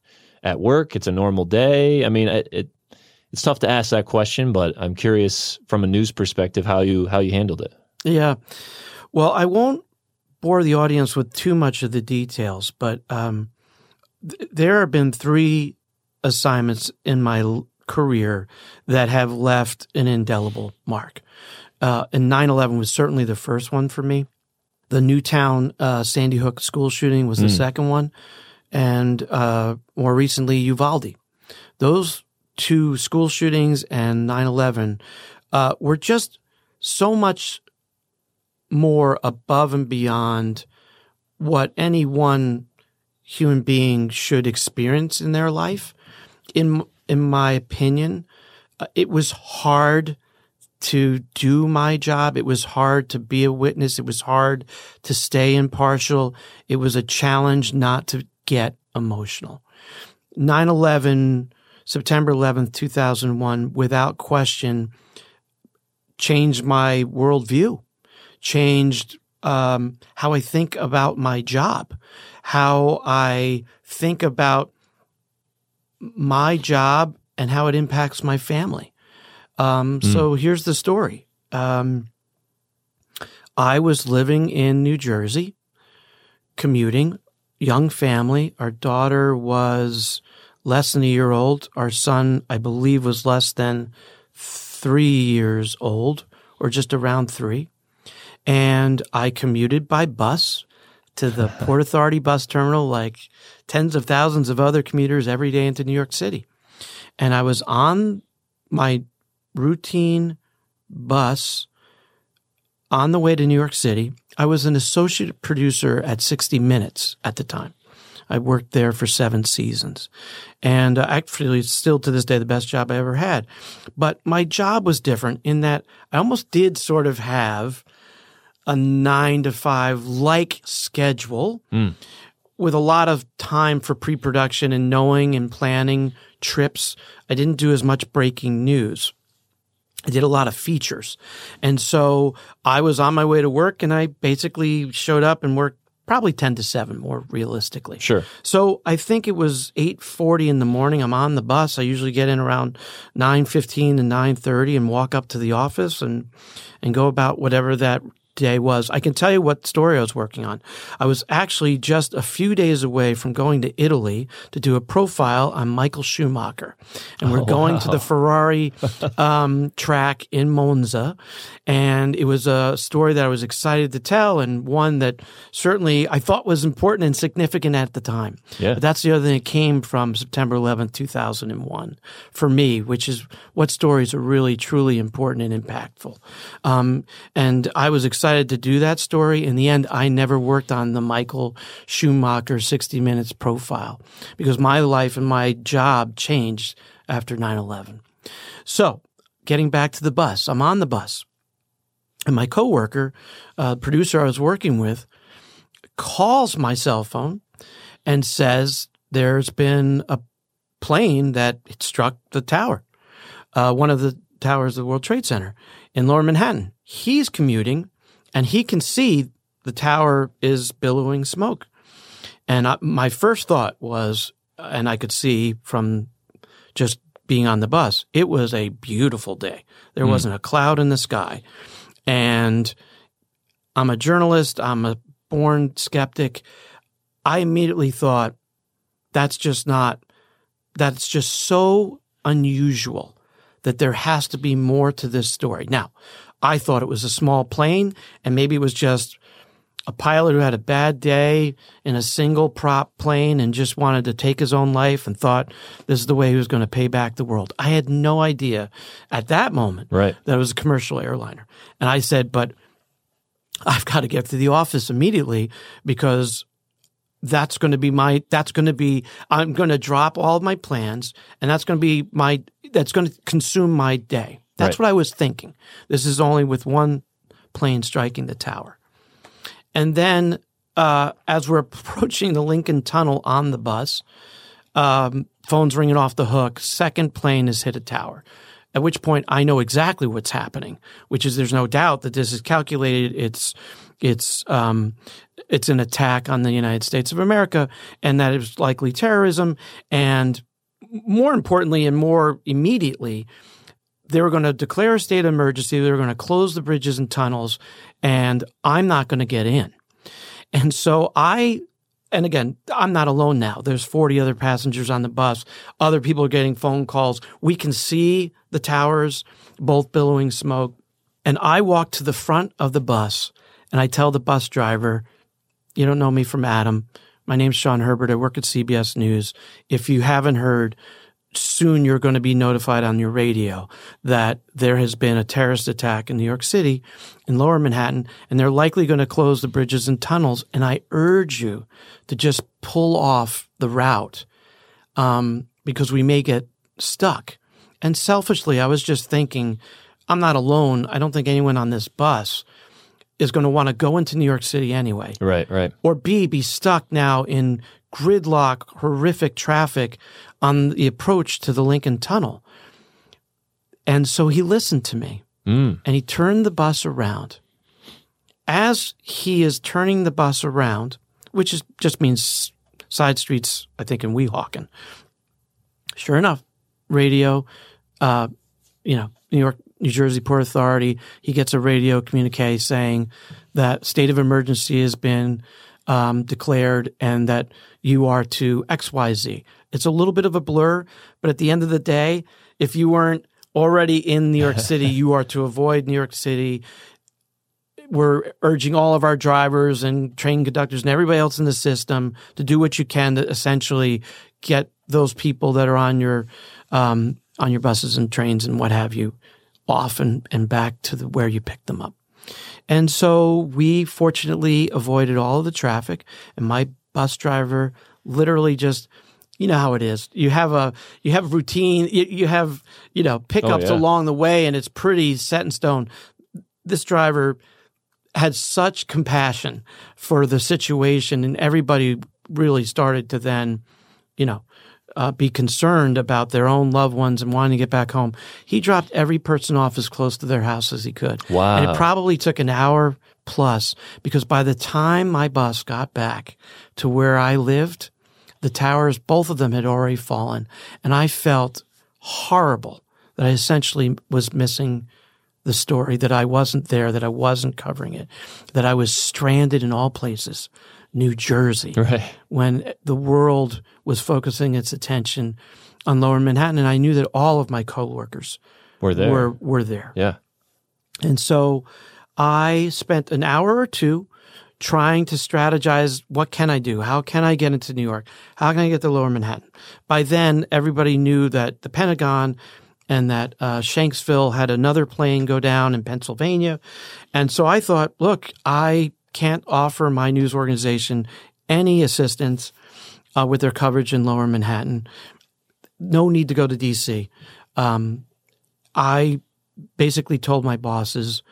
at work? It's a normal day. I mean it, it, it's tough to ask that question but i'm curious from a news perspective how you how you handled it. Yeah. Well i won't bore the audience with too much of the details but um, th- there have been three assignments in my career that have left an indelible mark. Uh, and 9 11 was certainly the first one for me. The Newtown uh, Sandy Hook school shooting was the mm. second one. And uh, more recently, Uvalde. Those two school shootings and 9 11 uh, were just so much more above and beyond what any one human being should experience in their life. In in my opinion. Uh, it was hard to do my job. It was hard to be a witness. It was hard to stay impartial. It was a challenge not to get emotional. 9 11, September 11th, 2001, without question, changed my worldview, changed um, how I think about my job, how I think about my job and how it impacts my family. Um, mm. So here's the story. Um, I was living in New Jersey, commuting, young family. Our daughter was less than a year old. Our son, I believe, was less than three years old or just around three. And I commuted by bus to the *laughs* Port Authority bus terminal like tens of thousands of other commuters every day into New York City. And I was on my routine bus on the way to New York City. I was an associate producer at 60 Minutes at the time. I worked there for seven seasons. And uh, actually, it's still to this day the best job I ever had. But my job was different in that I almost did sort of have a nine to five like schedule mm. with a lot of time for pre production and knowing and planning trips. I didn't do as much breaking news. I did a lot of features. And so I was on my way to work and I basically showed up and worked probably 10 to 7 more realistically. Sure. So I think it was 8:40 in the morning. I'm on the bus. I usually get in around 9:15 and 9:30 and walk up to the office and and go about whatever that day was. I can tell you what story I was working on. I was actually just a few days away from going to Italy to do a profile on Michael Schumacher. And we're oh, going wow. to the Ferrari *laughs* um, track in Monza. And it was a story that I was excited to tell and one that certainly I thought was important and significant at the time. Yeah. But that's the other thing that came from September 11th, 2001 for me, which is what stories are really, truly important and impactful. Um, and I was excited to do that story. In the end, I never worked on the Michael Schumacher 60 Minutes profile because my life and my job changed after 9 11. So, getting back to the bus, I'm on the bus. And my coworker, uh, producer I was working with, calls my cell phone and says there's been a plane that struck the tower, uh, one of the towers of the World Trade Center in Lower Manhattan. He's commuting and he can see the tower is billowing smoke. And I, my first thought was, and I could see from just being on the bus, it was a beautiful day. There mm. wasn't a cloud in the sky. And I'm a journalist, I'm a born skeptic. I immediately thought, that's just not, that's just so unusual that there has to be more to this story. Now, I thought it was a small plane and maybe it was just a pilot who had a bad day in a single prop plane and just wanted to take his own life and thought this is the way he was going to pay back the world. I had no idea at that moment Right. that it was a commercial airliner. And I said, but I've got to get to the office immediately because that's going to be my that's going to be I'm going to drop all of my plans and that's going to be my that's going to consume my day. That's Right. what I was thinking. This is only with one plane striking the tower. And then uh, as we're *laughs* approaching the Lincoln Tunnel on the bus, um, phone's ringing off the hook. Second plane has hit a tower. At which point I know exactly what's happening, which is there's no doubt that this is calculated. It's it's um, it's an attack on the United States of America, and that is likely terrorism. And more importantly, and more immediately, they were going to declare a state of emergency. They were going to close the bridges and tunnels, and I'm not going to get in. And so I, and again, I'm not alone now. There's 40 other passengers on the bus. Other people are getting phone calls. We can see the towers, both billowing smoke. And I walk to the front of the bus and I tell the bus driver, You don't know me from Adam. My name's Sean Herbert. I work at CBS News. If you haven't heard, soon you're going to be notified on your radio that there has been a terrorist attack in New York City, in lower Manhattan, and they're likely going to close the bridges and tunnels. And I urge you to just pull off the route um, because we may get stuck. And selfishly, I was just thinking, I'm not alone. I don't think anyone on this bus is going to want to go into New York City anyway Right, right. or B, be stuck now in gridlock, horrific traffic on the approach to the Lincoln Tunnel. And so he listened to me Mm. and he turned the bus around. As he is turning the bus around, which is just means side streets, I think, in Weehawken. Sure enough, radio, uh, you know, New York, New Jersey Port Authority, he gets a radio communique saying that state of emergency has been um, declared and that you are to XYZ. It's a little bit of a blur, but at the end of the day, if you weren't already in New York City, *laughs* you are to avoid New York City. We're urging all of our drivers and train conductors and everybody else in the system to do what you can to essentially get those people that are on your um, on your buses and trains and what have you off and, and back to the, where you picked them up. And so we fortunately avoided all of the traffic. And my bus driver literally just, you know how it is. You have a you have routine. You, you have you know pickups yeah. along the way, and it's pretty set in stone. This driver had such compassion for the situation, and everybody really started to then, you know, uh, be concerned about their own loved ones and wanting to get back home. He dropped every person off as close to their house as he could. Wow. And it probably took an hour plus because by the time my bus got back to where I lived, the towers, both of them had already fallen. And I felt horrible that I essentially was missing the story, that I wasn't there, that I wasn't covering it, that I was stranded in all places, New Jersey Right. when the world was focusing its attention on Lower Manhattan, and I knew that all of my coworkers We're there. were were there. yeah. And so I spent an hour or two trying to strategize what can I do? How can I get into New York? How can I get to Lower Manhattan? By then, everybody knew that the Pentagon and that uh, Shanksville had another plane go down in Pennsylvania. And so I thought, look, I can't offer my news organization any assistance uh, with their coverage in Lower Manhattan. No need to go to DC. Um, I basically told my bosses,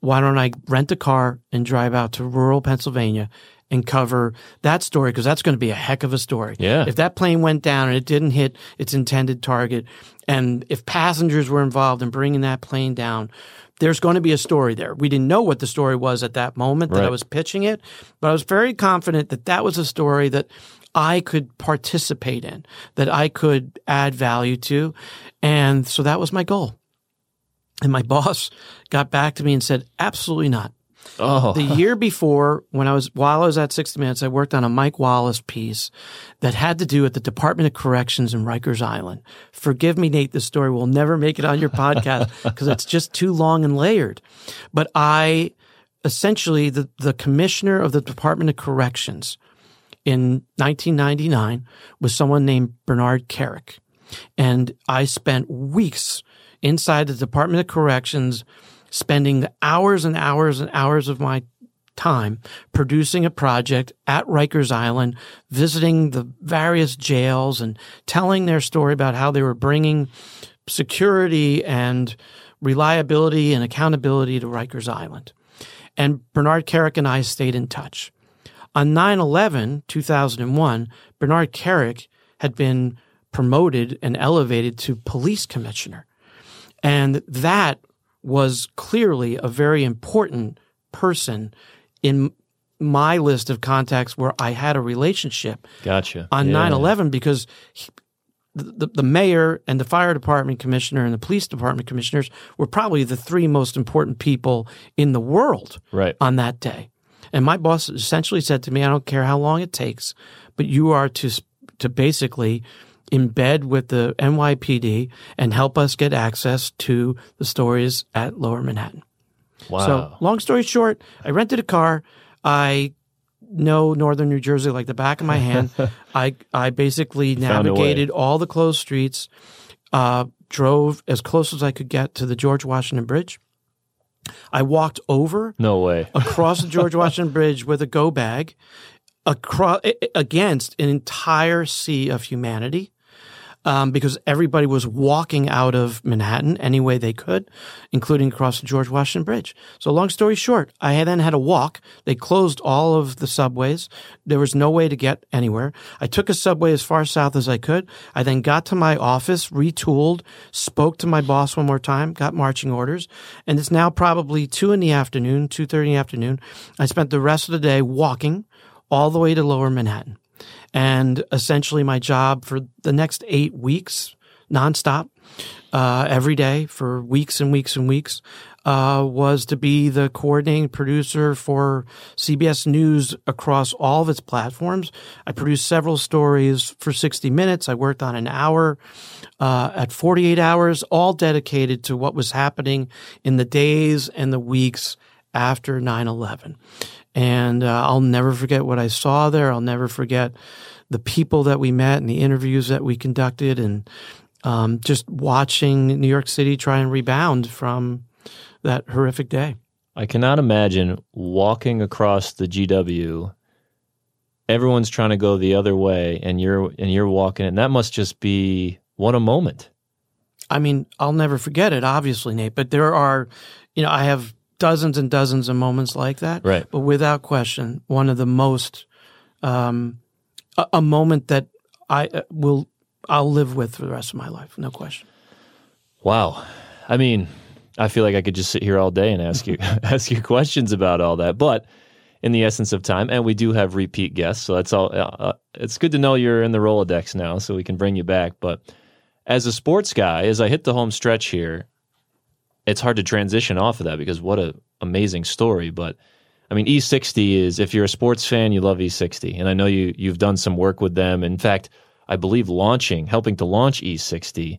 why don't I rent a car and drive out to rural Pennsylvania and cover that story? Because that's going to be a heck of a story. Yeah. If that plane went down and it didn't hit its intended target, and if passengers were involved in bringing that plane down, there's going to be a story there. We didn't know what the story was at that moment that I was pitching it, but I was very confident that that was a story that I could participate in, that I could add value to. And so that was my goal. And my *laughs* boss got back to me and said, absolutely not. Oh. The year before, when I was while I was at 60 Minutes, I worked on a Mike Wallace piece that had to do with the Department of Corrections in Rikers Island. Forgive me, Nate, this story will never make it on your podcast *laughs* because it's just too long and layered. But I essentially the, the commissioner of the Department of Corrections in 1999 was someone named Bernard Kerik. And I spent weeks inside the Department of Corrections, spending the hours and hours and hours of my time producing a project at Rikers Island, visiting the various jails and telling their story about how they were bringing security and reliability and accountability to Rikers Island. And Bernard Kerik and I stayed in touch. On 9 11, 2001, Bernard Kerik had been promoted and elevated to police commissioner. And that was clearly a very important person in my list of contacts where I had a relationship. Gotcha. On Yeah. 9 11, because he, the, the mayor and the fire department commissioner and the police department commissioners were probably the three most important people in the world Right. on that day. And my boss essentially said to me, I don't care how long it takes, but you are to, to basically embed with the NYPD and help us get access to the stories at Lower Manhattan. Wow. So, long story short, I rented a car. I know northern New Jersey like the back of my *laughs* hand. I I basically found a way. navigated all the closed streets, uh, drove as close as I could get to the George Washington Bridge. I walked over no way. *laughs* across the George Washington Bridge with a go bag across against an entire sea of humanity. Um, because everybody was walking out of Manhattan any way they could, including across the George Washington Bridge. So, long story short, I then had to walk. They closed all of the subways. There was no way to get anywhere. I took a subway as far south as I could. I then got to my office, retooled, spoke to my boss one more time, got marching orders, and it's now probably two in the afternoon, two thirty in the afternoon. I spent the rest of the day walking all the way to Lower Manhattan. And essentially, my job for the next eight weeks, nonstop, uh, every day for weeks and weeks and weeks, uh, was to be the coordinating producer for CBS News across all of its platforms. I produced several stories for 60 Minutes. I worked on an hour uh, at 48 hours, all dedicated to what was happening in the days and the weeks after 9 11. And uh, I'll never forget what I saw there. I'll never forget the people that we met and the interviews that we conducted, and um, just watching New York City try and rebound from that horrific day. I cannot imagine walking across the GW. Everyone's trying to go the other way, and you're and you're walking, and that must just be what a moment. I mean, I'll never forget it, obviously, Nate, but there are, you know, I have dozens and dozens of moments like that. Right. But without question, one of the most, um, a, a moment that I uh, will, I'll live with for the rest of my life. No question. Wow. I mean, I feel like I could just sit here all day and ask you *laughs* *laughs* ask you questions about all that, but in the essence of time, and we do have repeat guests, so that's all. Uh, uh, it's good to know you're in the Rolodex now, so we can bring you back. But as a sports guy, as I hit the home stretch here, it's hard to transition off of that because what a amazing story. But I mean, E60 is if you're a sports fan, you love E60, and I know you you've done some work with them. In fact, I believe launching, helping to launch E60.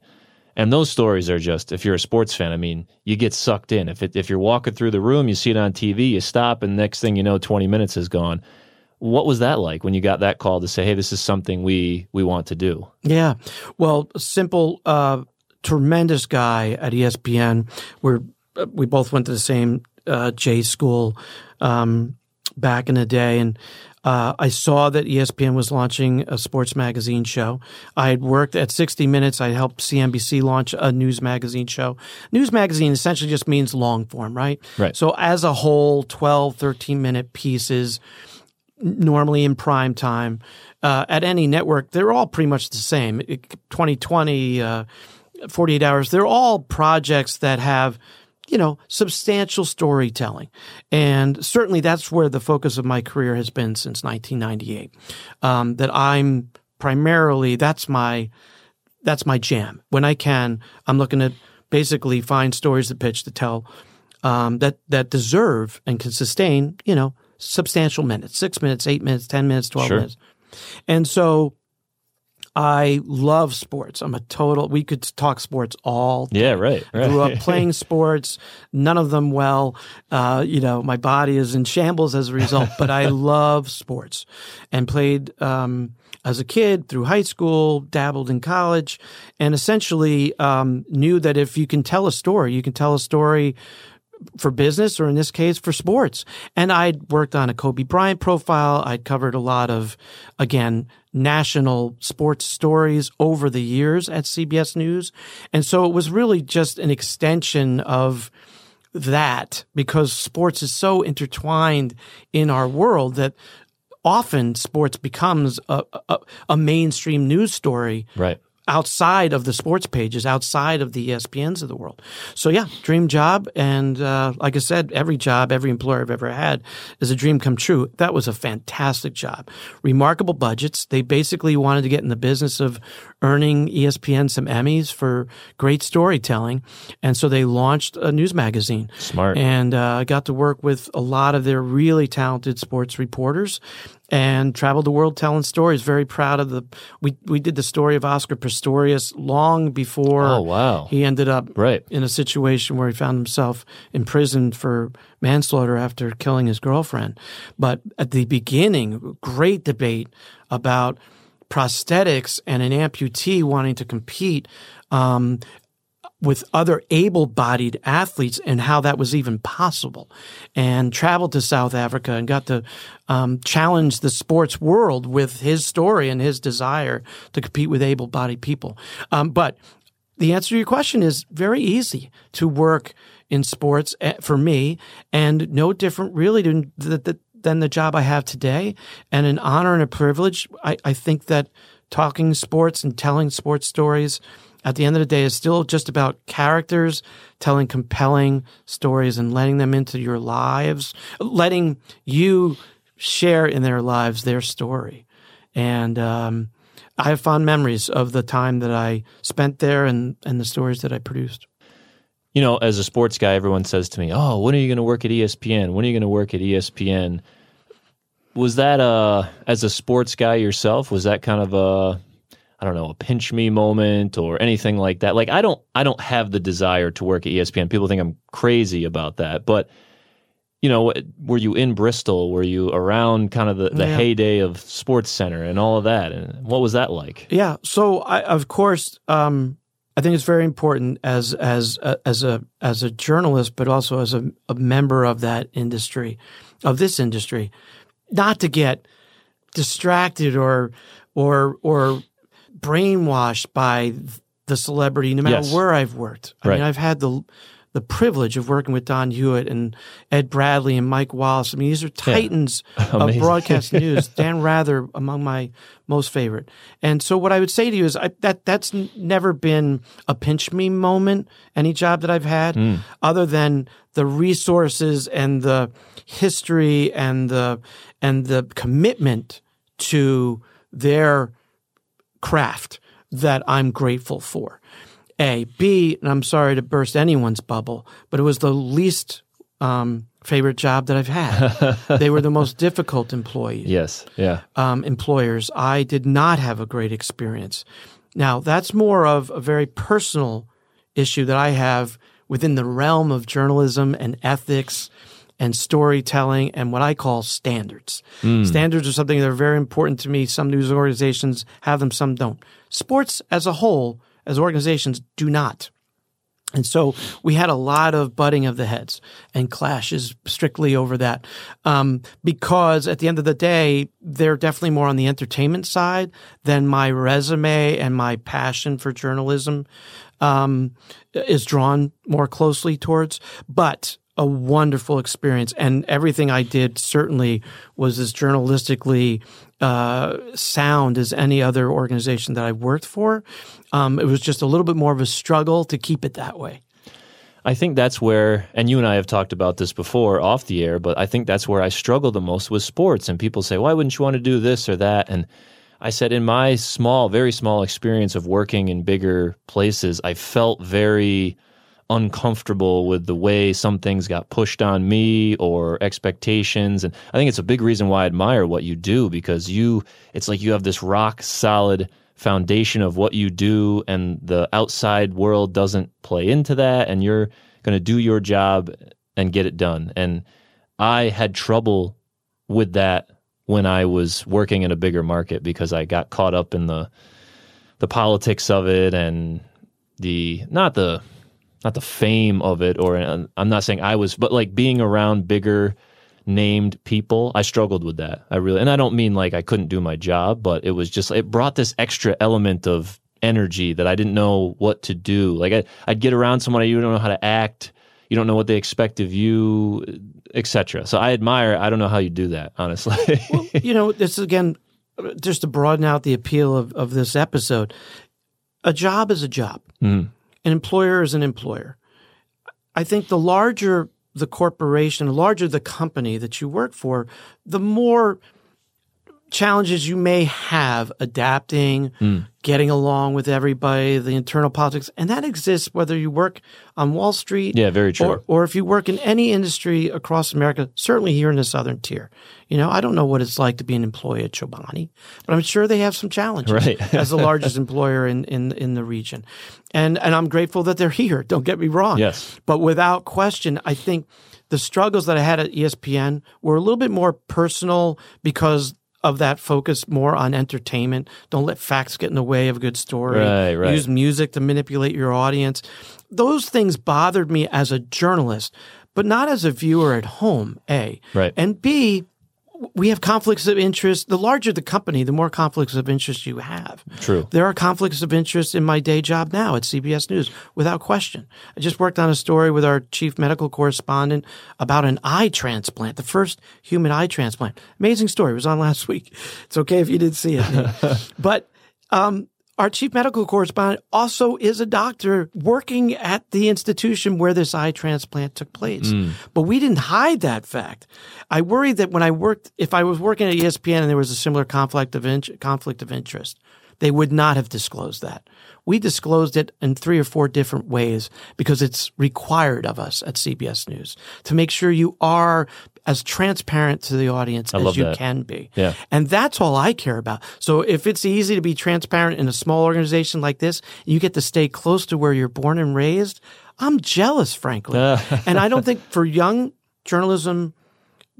And those stories are just, if you're a sports fan, I mean, you get sucked in. If it, if you're walking through the room, you see it on TV, you stop, and next thing you know, 20 minutes is gone. What was that like when you got that call to say, "Hey, this is something we we want to do"? Yeah. Well, simple, uh, tremendous guy at ESPN. We're, uh, we both went to the same uh, J school um, back in the day. And uh, I saw that ESPN was launching a sports magazine show. I had worked at 60 Minutes. I helped CNBC launch a news magazine show. News magazine essentially just means long form, right? Right. So as a whole, 12, 13 minute pieces normally in prime time uh, at any network they're all pretty much the same It- 2020 uh, 48 hours they're all projects that have you know substantial storytelling and certainly that's where the focus of my career has been since 1998 um, that i'm primarily that's my that's my jam when i can i'm looking to basically find stories to pitch to tell um, that that deserve and can sustain, you know, substantial minutes, six minutes, eight minutes, ten minutes, twelve Sure. minutes. And so I love sports. I'm a total. We could talk sports all. Day. Yeah, right. right. Grew up *laughs* playing sports, none of them well. Uh, you know, my body is in shambles as a result. but I *laughs* love sports, and played um, as a kid through high school, dabbled in college, and essentially um, knew that if you can tell a story, you can tell a story for business or in this case for sports. And I'd worked on a Kobe Bryant profile. I'd covered a lot of, again, national sports stories over the years at CBS News. And so it was really just an extension of that because sports is so intertwined in our world that often sports becomes a, a, a mainstream news story. Right outside of the sports pages, outside of the ESPNs of the world. So yeah, dream job. And uh, like I said, every job, every employer I've ever had is a dream come true. That was a fantastic job. Remarkable budgets. They basically wanted to get in the business of earning ESPN some Emmys for great storytelling. And so they launched a news magazine. Smart. And uh, I got to work with a lot of their really talented sports reporters and traveled the world telling stories. Very proud of the. We we did the story of Oscar Pistorius long before. Oh wow! He ended up right in a situation where he found himself imprisoned for manslaughter after killing his girlfriend. But at the beginning, great debate about prosthetics and an amputee wanting to compete. Um, with other able-bodied athletes and how that was even possible, and traveled to South Africa and got to um, challenge the sports world with his story and his desire to compete with able-bodied people. Um, but the answer to your question is very easy to work in sports eh, for me, and no different really than the, than the job I have today, and an honor and a privilege. I, I think that talking sports and telling sports stories at the end of the day is still just about characters telling compelling stories and letting them into your lives, letting you share in their lives their story. And um, I have fond memories of the time that I spent there and, and the stories that I produced. You know, as a sports guy, everyone says to me, Oh, when are you going to work at ESPN? When are you going to work at ESPN? Was that, uh, as a sports guy yourself, was that kind of a I don't know, a pinch me moment or anything like that. Like I don't I don't have the desire to work at ESPN. People think I'm crazy about that, but you know, were you in Bristol? Were you around kind of the, the yeah. heyday of Sports Center and all of that? And what was that like? Yeah. So I, of course, um, I think it's very important as as uh, as a as a journalist, but also as a, a member of that industry, of this industry, not to get distracted or or or brainwashed by the celebrity, no matter yes. where I've worked. I right. mean, I've had the the privilege of working with Don Hewitt and Ed Bradley and Mike Wallace. I mean, these are titans yeah. *laughs* of broadcast *laughs* news. Dan Rather among my most favorite. And so, what I would say to you is I, that that's never been a pinch me moment. Any job that I've had, mm. other than the resources and the history and the and the commitment to their craft that I'm grateful for. A. B, and I'm sorry to burst anyone's bubble, but it was the least um, favorite job that I've had. *laughs* they were the most difficult employees. Yes, yeah. Um, employers. I did not have a great experience. Now, that's more of a very personal issue that I have within the realm of journalism and ethics and storytelling and what I call standards. Mm. Standards are something that are very important to me. Some news organizations have them, some don't. Sports as a whole, as organizations, do not. And so we had a lot of butting of the heads and clashes strictly over that. Um, because at the end of the day, they're definitely more on the entertainment side than my resume and my passion for journalism um, is drawn more closely towards. But a wonderful experience, and everything I did certainly was as journalistically uh, sound as any other organization that I worked for. Um, it was just a little bit more of a struggle to keep it that way. I think that's where, and you and I have talked about this before off the air, but I think that's where I struggle the most with sports. And people say, why wouldn't you want to do this or that? And I said, in my small, very small experience of working in bigger places, I felt very uncomfortable with the way some things got pushed on me or expectations and i think it's a big reason why i admire what you do because you it's like you have this rock solid foundation of what you do and the outside world doesn't play into that and you're going to do your job and get it done. And I had trouble with that when I was working in a bigger market because I got caught up in the the politics of it and the not the not the fame of it or I'm not saying I was but like being around bigger named people I struggled with that. I really and I don't mean like I couldn't do my job but it was just it brought this extra element of energy that I didn't know what to do. Like I, I'd get around someone you don't know how to act you don't know what they expect of you etc so I admire I don't know how you do that honestly. *laughs* Well, you know this again just to broaden out the appeal of, of this episode a job is a job. Mm. An employer is an employer. I think the larger the corporation, the larger the company that you work for, the more challenges you may have adapting, mm. Getting along with everybody, the internal politics, and that exists whether you work on Wall Street, yeah, very true, or, or if you work in any industry across America. Certainly here in the Southern Tier, you know, I don't know what it's like to be an employee at Chobani, but I'm sure they have some challenges right. *laughs* as the largest employer in, in in the region, and and I'm grateful that they're here. Don't get me wrong, yes, but without question, I think. The struggles that I had at ESPN were a little bit more personal because of that focus more on entertainment. Don't let facts get in the way of a good story. Right, right. Use music to manipulate your audience. Those things bothered me as a journalist, but not as a viewer at home, A. Right. And B, we have conflicts of interest. The larger the company, the more conflicts of interest you have. True. There are conflicts of interest in my day job now at CBS News, without question. I just worked on a story with our chief medical correspondent about an eye transplant, the first human eye transplant. Amazing story. It was on last week. It's okay if you didn't see it. *laughs* but um, our chief medical correspondent also is a doctor working at the institution where this eye transplant took place. Mm. But we didn't hide that fact. I worried that when I worked, if I was working at ESPN and there was a similar conflict of in- conflict of interest, they would not have disclosed that. We disclosed it in three or four different ways because it's required of us at CBS News to make sure you are as transparent to the audience I as you that. can be. Yeah. And that's all I care about. So if it's easy to be transparent in a small organization like this, you get to stay close to where you're born and raised. I'm jealous, frankly. *laughs* and I don't think for young journalism,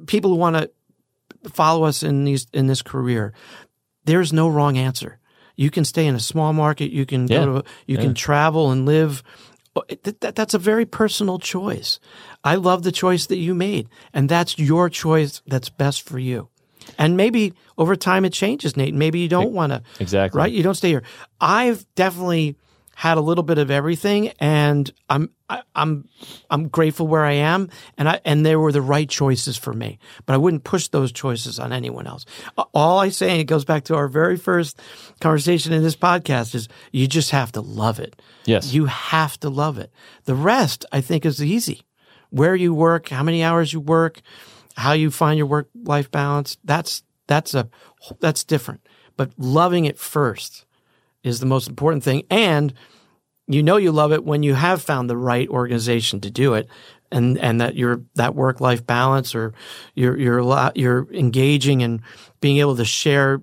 people who want to follow us in these in this career, there's no wrong answer. You can stay in a small market. You can Yeah. go to, you Yeah. can travel and live. Oh, that, that, that's a very personal choice. I love the choice that you made, and that's your choice. That's best for you. And maybe over time it changes, Nate. Maybe you don't want to, Exactly. right? You don't stay here. I've definitely had a little bit of everything, and I'm I, I'm I'm grateful where I am, and I and they were the right choices for me. But I wouldn't push those choices on anyone else. All I say, and it goes back to our very first conversation in this podcast, is you just have to love it. Yes. You have to love it. The rest, I think, is easy. Where you work, how many hours you work, how you find your work life balance. That's that's a that's different. But loving it first is the most important thing. And you know you love it when you have found the right organization to do it. And, and that your that work life balance or you're you're you're engaging and being able to share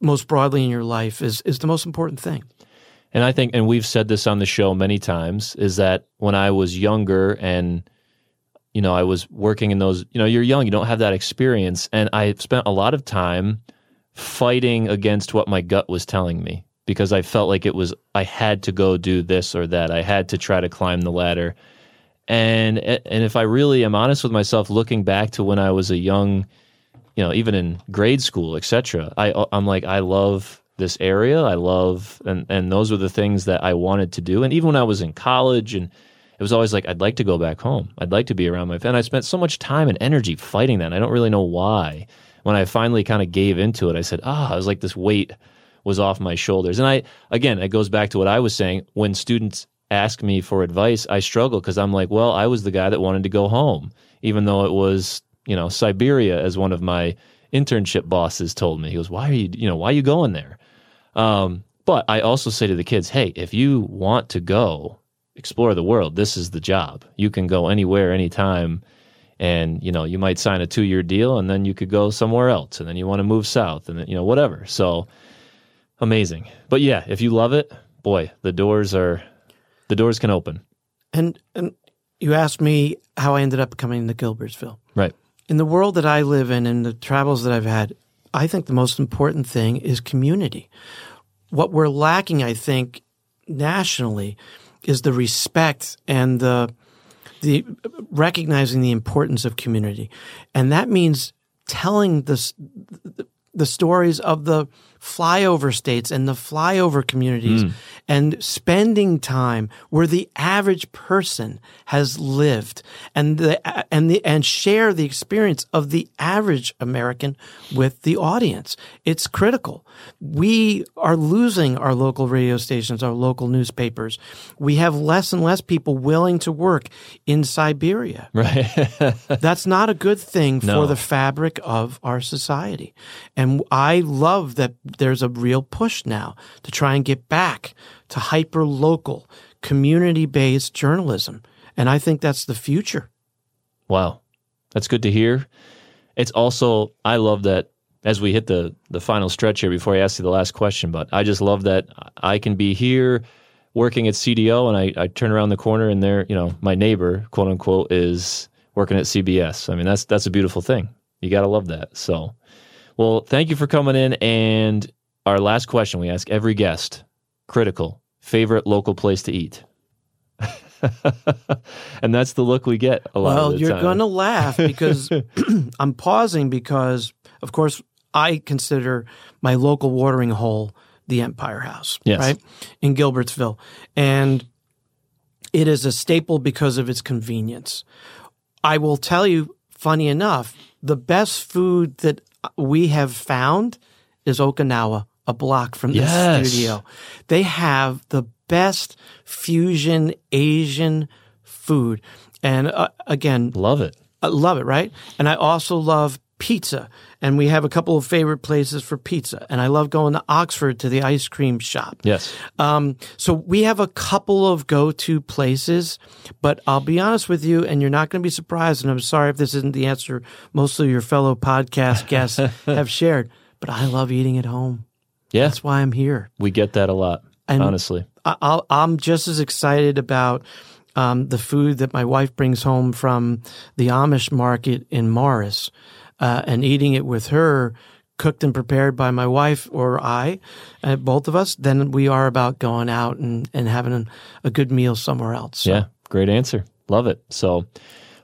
most broadly in your life is is the most important thing. And I think, and we've said this on the show many times, is that when I was younger and, you know, I was working in those, you know, you're young, you don't have that experience. And I spent a lot of time fighting against what my gut was telling me because I felt like it was, I had to go do this or that. I had to try to climb the ladder. And, and if I really am honest with myself, looking back to when I was a young, you know, even in grade school, etc., I, I'm like, I love this area. I love, and, and those were the things that I wanted to do. And even when I was in college, and it was always like, I'd like to go back home. I'd like to be around my family. I spent so much time and energy fighting that. I don't really know why. When I finally kind of gave into it, I said, ah, I was like, this weight was off my shoulders. And I, again, it goes back to what I was saying. When students ask me for advice, I struggle because I'm like, well, I was the guy that wanted to go home, even though it was, you know, Siberia, as one of my internship bosses told me. He goes, why are you, you know, why are you going there? Um, but I also say to the kids, hey, if you want to go explore the world, this is the job. You can go anywhere, anytime. And, you know, you might sign a two year deal and then you could go somewhere else. And then you want to move south and then, you know, whatever. So, amazing. But yeah, if you love it, boy, the doors are the doors can open. And and you asked me how I ended up coming to Gilbertsville. Right. In the world that I live in and the travels that I've had, I think the most important thing is community. What we're lacking, I think, nationally is the respect and the the recognizing the importance of community. And that means telling the the stories of the flyover states and the flyover communities mm. and spending time where the average person has lived and the and the and share the experience of the average American with the audience. It's critical. We are losing our local radio stations, our local newspapers. We have less and less people willing to work in Siberia. *laughs* Right. That's not a good thing no. for the fabric of our society. And I love that there's a real push now to try and get back to hyper local, community based journalism. And I think that's the future. Wow. That's good to hear. It's also, I love that as we hit the, the final stretch here before I ask you the last question, but I just love that I can be here working at CDO and I, I turn around the corner and there, you know, my neighbor, quote unquote, is working at CBS. I mean, that's, that's a beautiful thing. You got to love that. So, well, thank you for coming in. And our last question we ask every guest critical favorite local place to eat. *laughs* and that's the look we get a lot well, you're going to laugh because *laughs* *clears throat* I'm pausing because, of course, I consider my local watering hole the Empire House, yes. right? In Gilbertsville. And it is a staple because of its convenience. I will tell you, funny enough, the best food that we have found is Okinawa a block from the yes. studio. They have the best fusion Asian food. And uh, again, love it. I love it, right? And I also love pizza. And we have a couple of favorite places for pizza. And I love going to Oxford to the ice cream shop. Yes. Um, so we have a couple of go to places, but I'll be honest with you, and you're not going to be surprised. And I'm sorry if this isn't the answer most of your fellow podcast *laughs* guests have shared, but I love eating at home. Yeah. That's why I'm here. We get that a lot, and honestly. I, am just as excited about um, the food that my wife brings home from the Amish market in Morris uh, and eating it with her, cooked and prepared by my wife or I, uh, both of us, than we are about going out and, and having a good meal somewhere else. So. Yeah, great answer. Love it. So,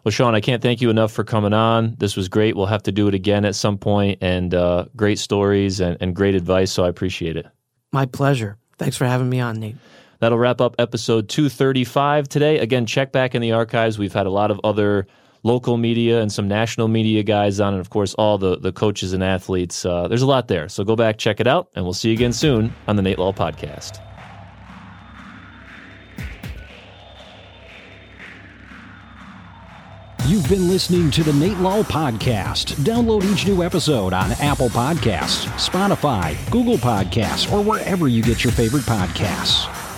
well, Sean, I can't thank you enough for coming on. This was great. We'll have to do it again at some point, and uh, great stories and, and great advice. So I appreciate it. My pleasure. Thanks for having me on, Nate. That'll wrap up episode 235 today. Again, check back in the archives. We've had a lot of other local media and some national media guys on, and of course, all the, the coaches and athletes. Uh, there's a lot there. So go back, check it out, and we'll see you again soon on the Nate Lull Podcast. You've been listening to the Nate Lull Podcast. Download each new episode on Apple Podcasts, Spotify, Google Podcasts, or wherever you get your favorite podcasts.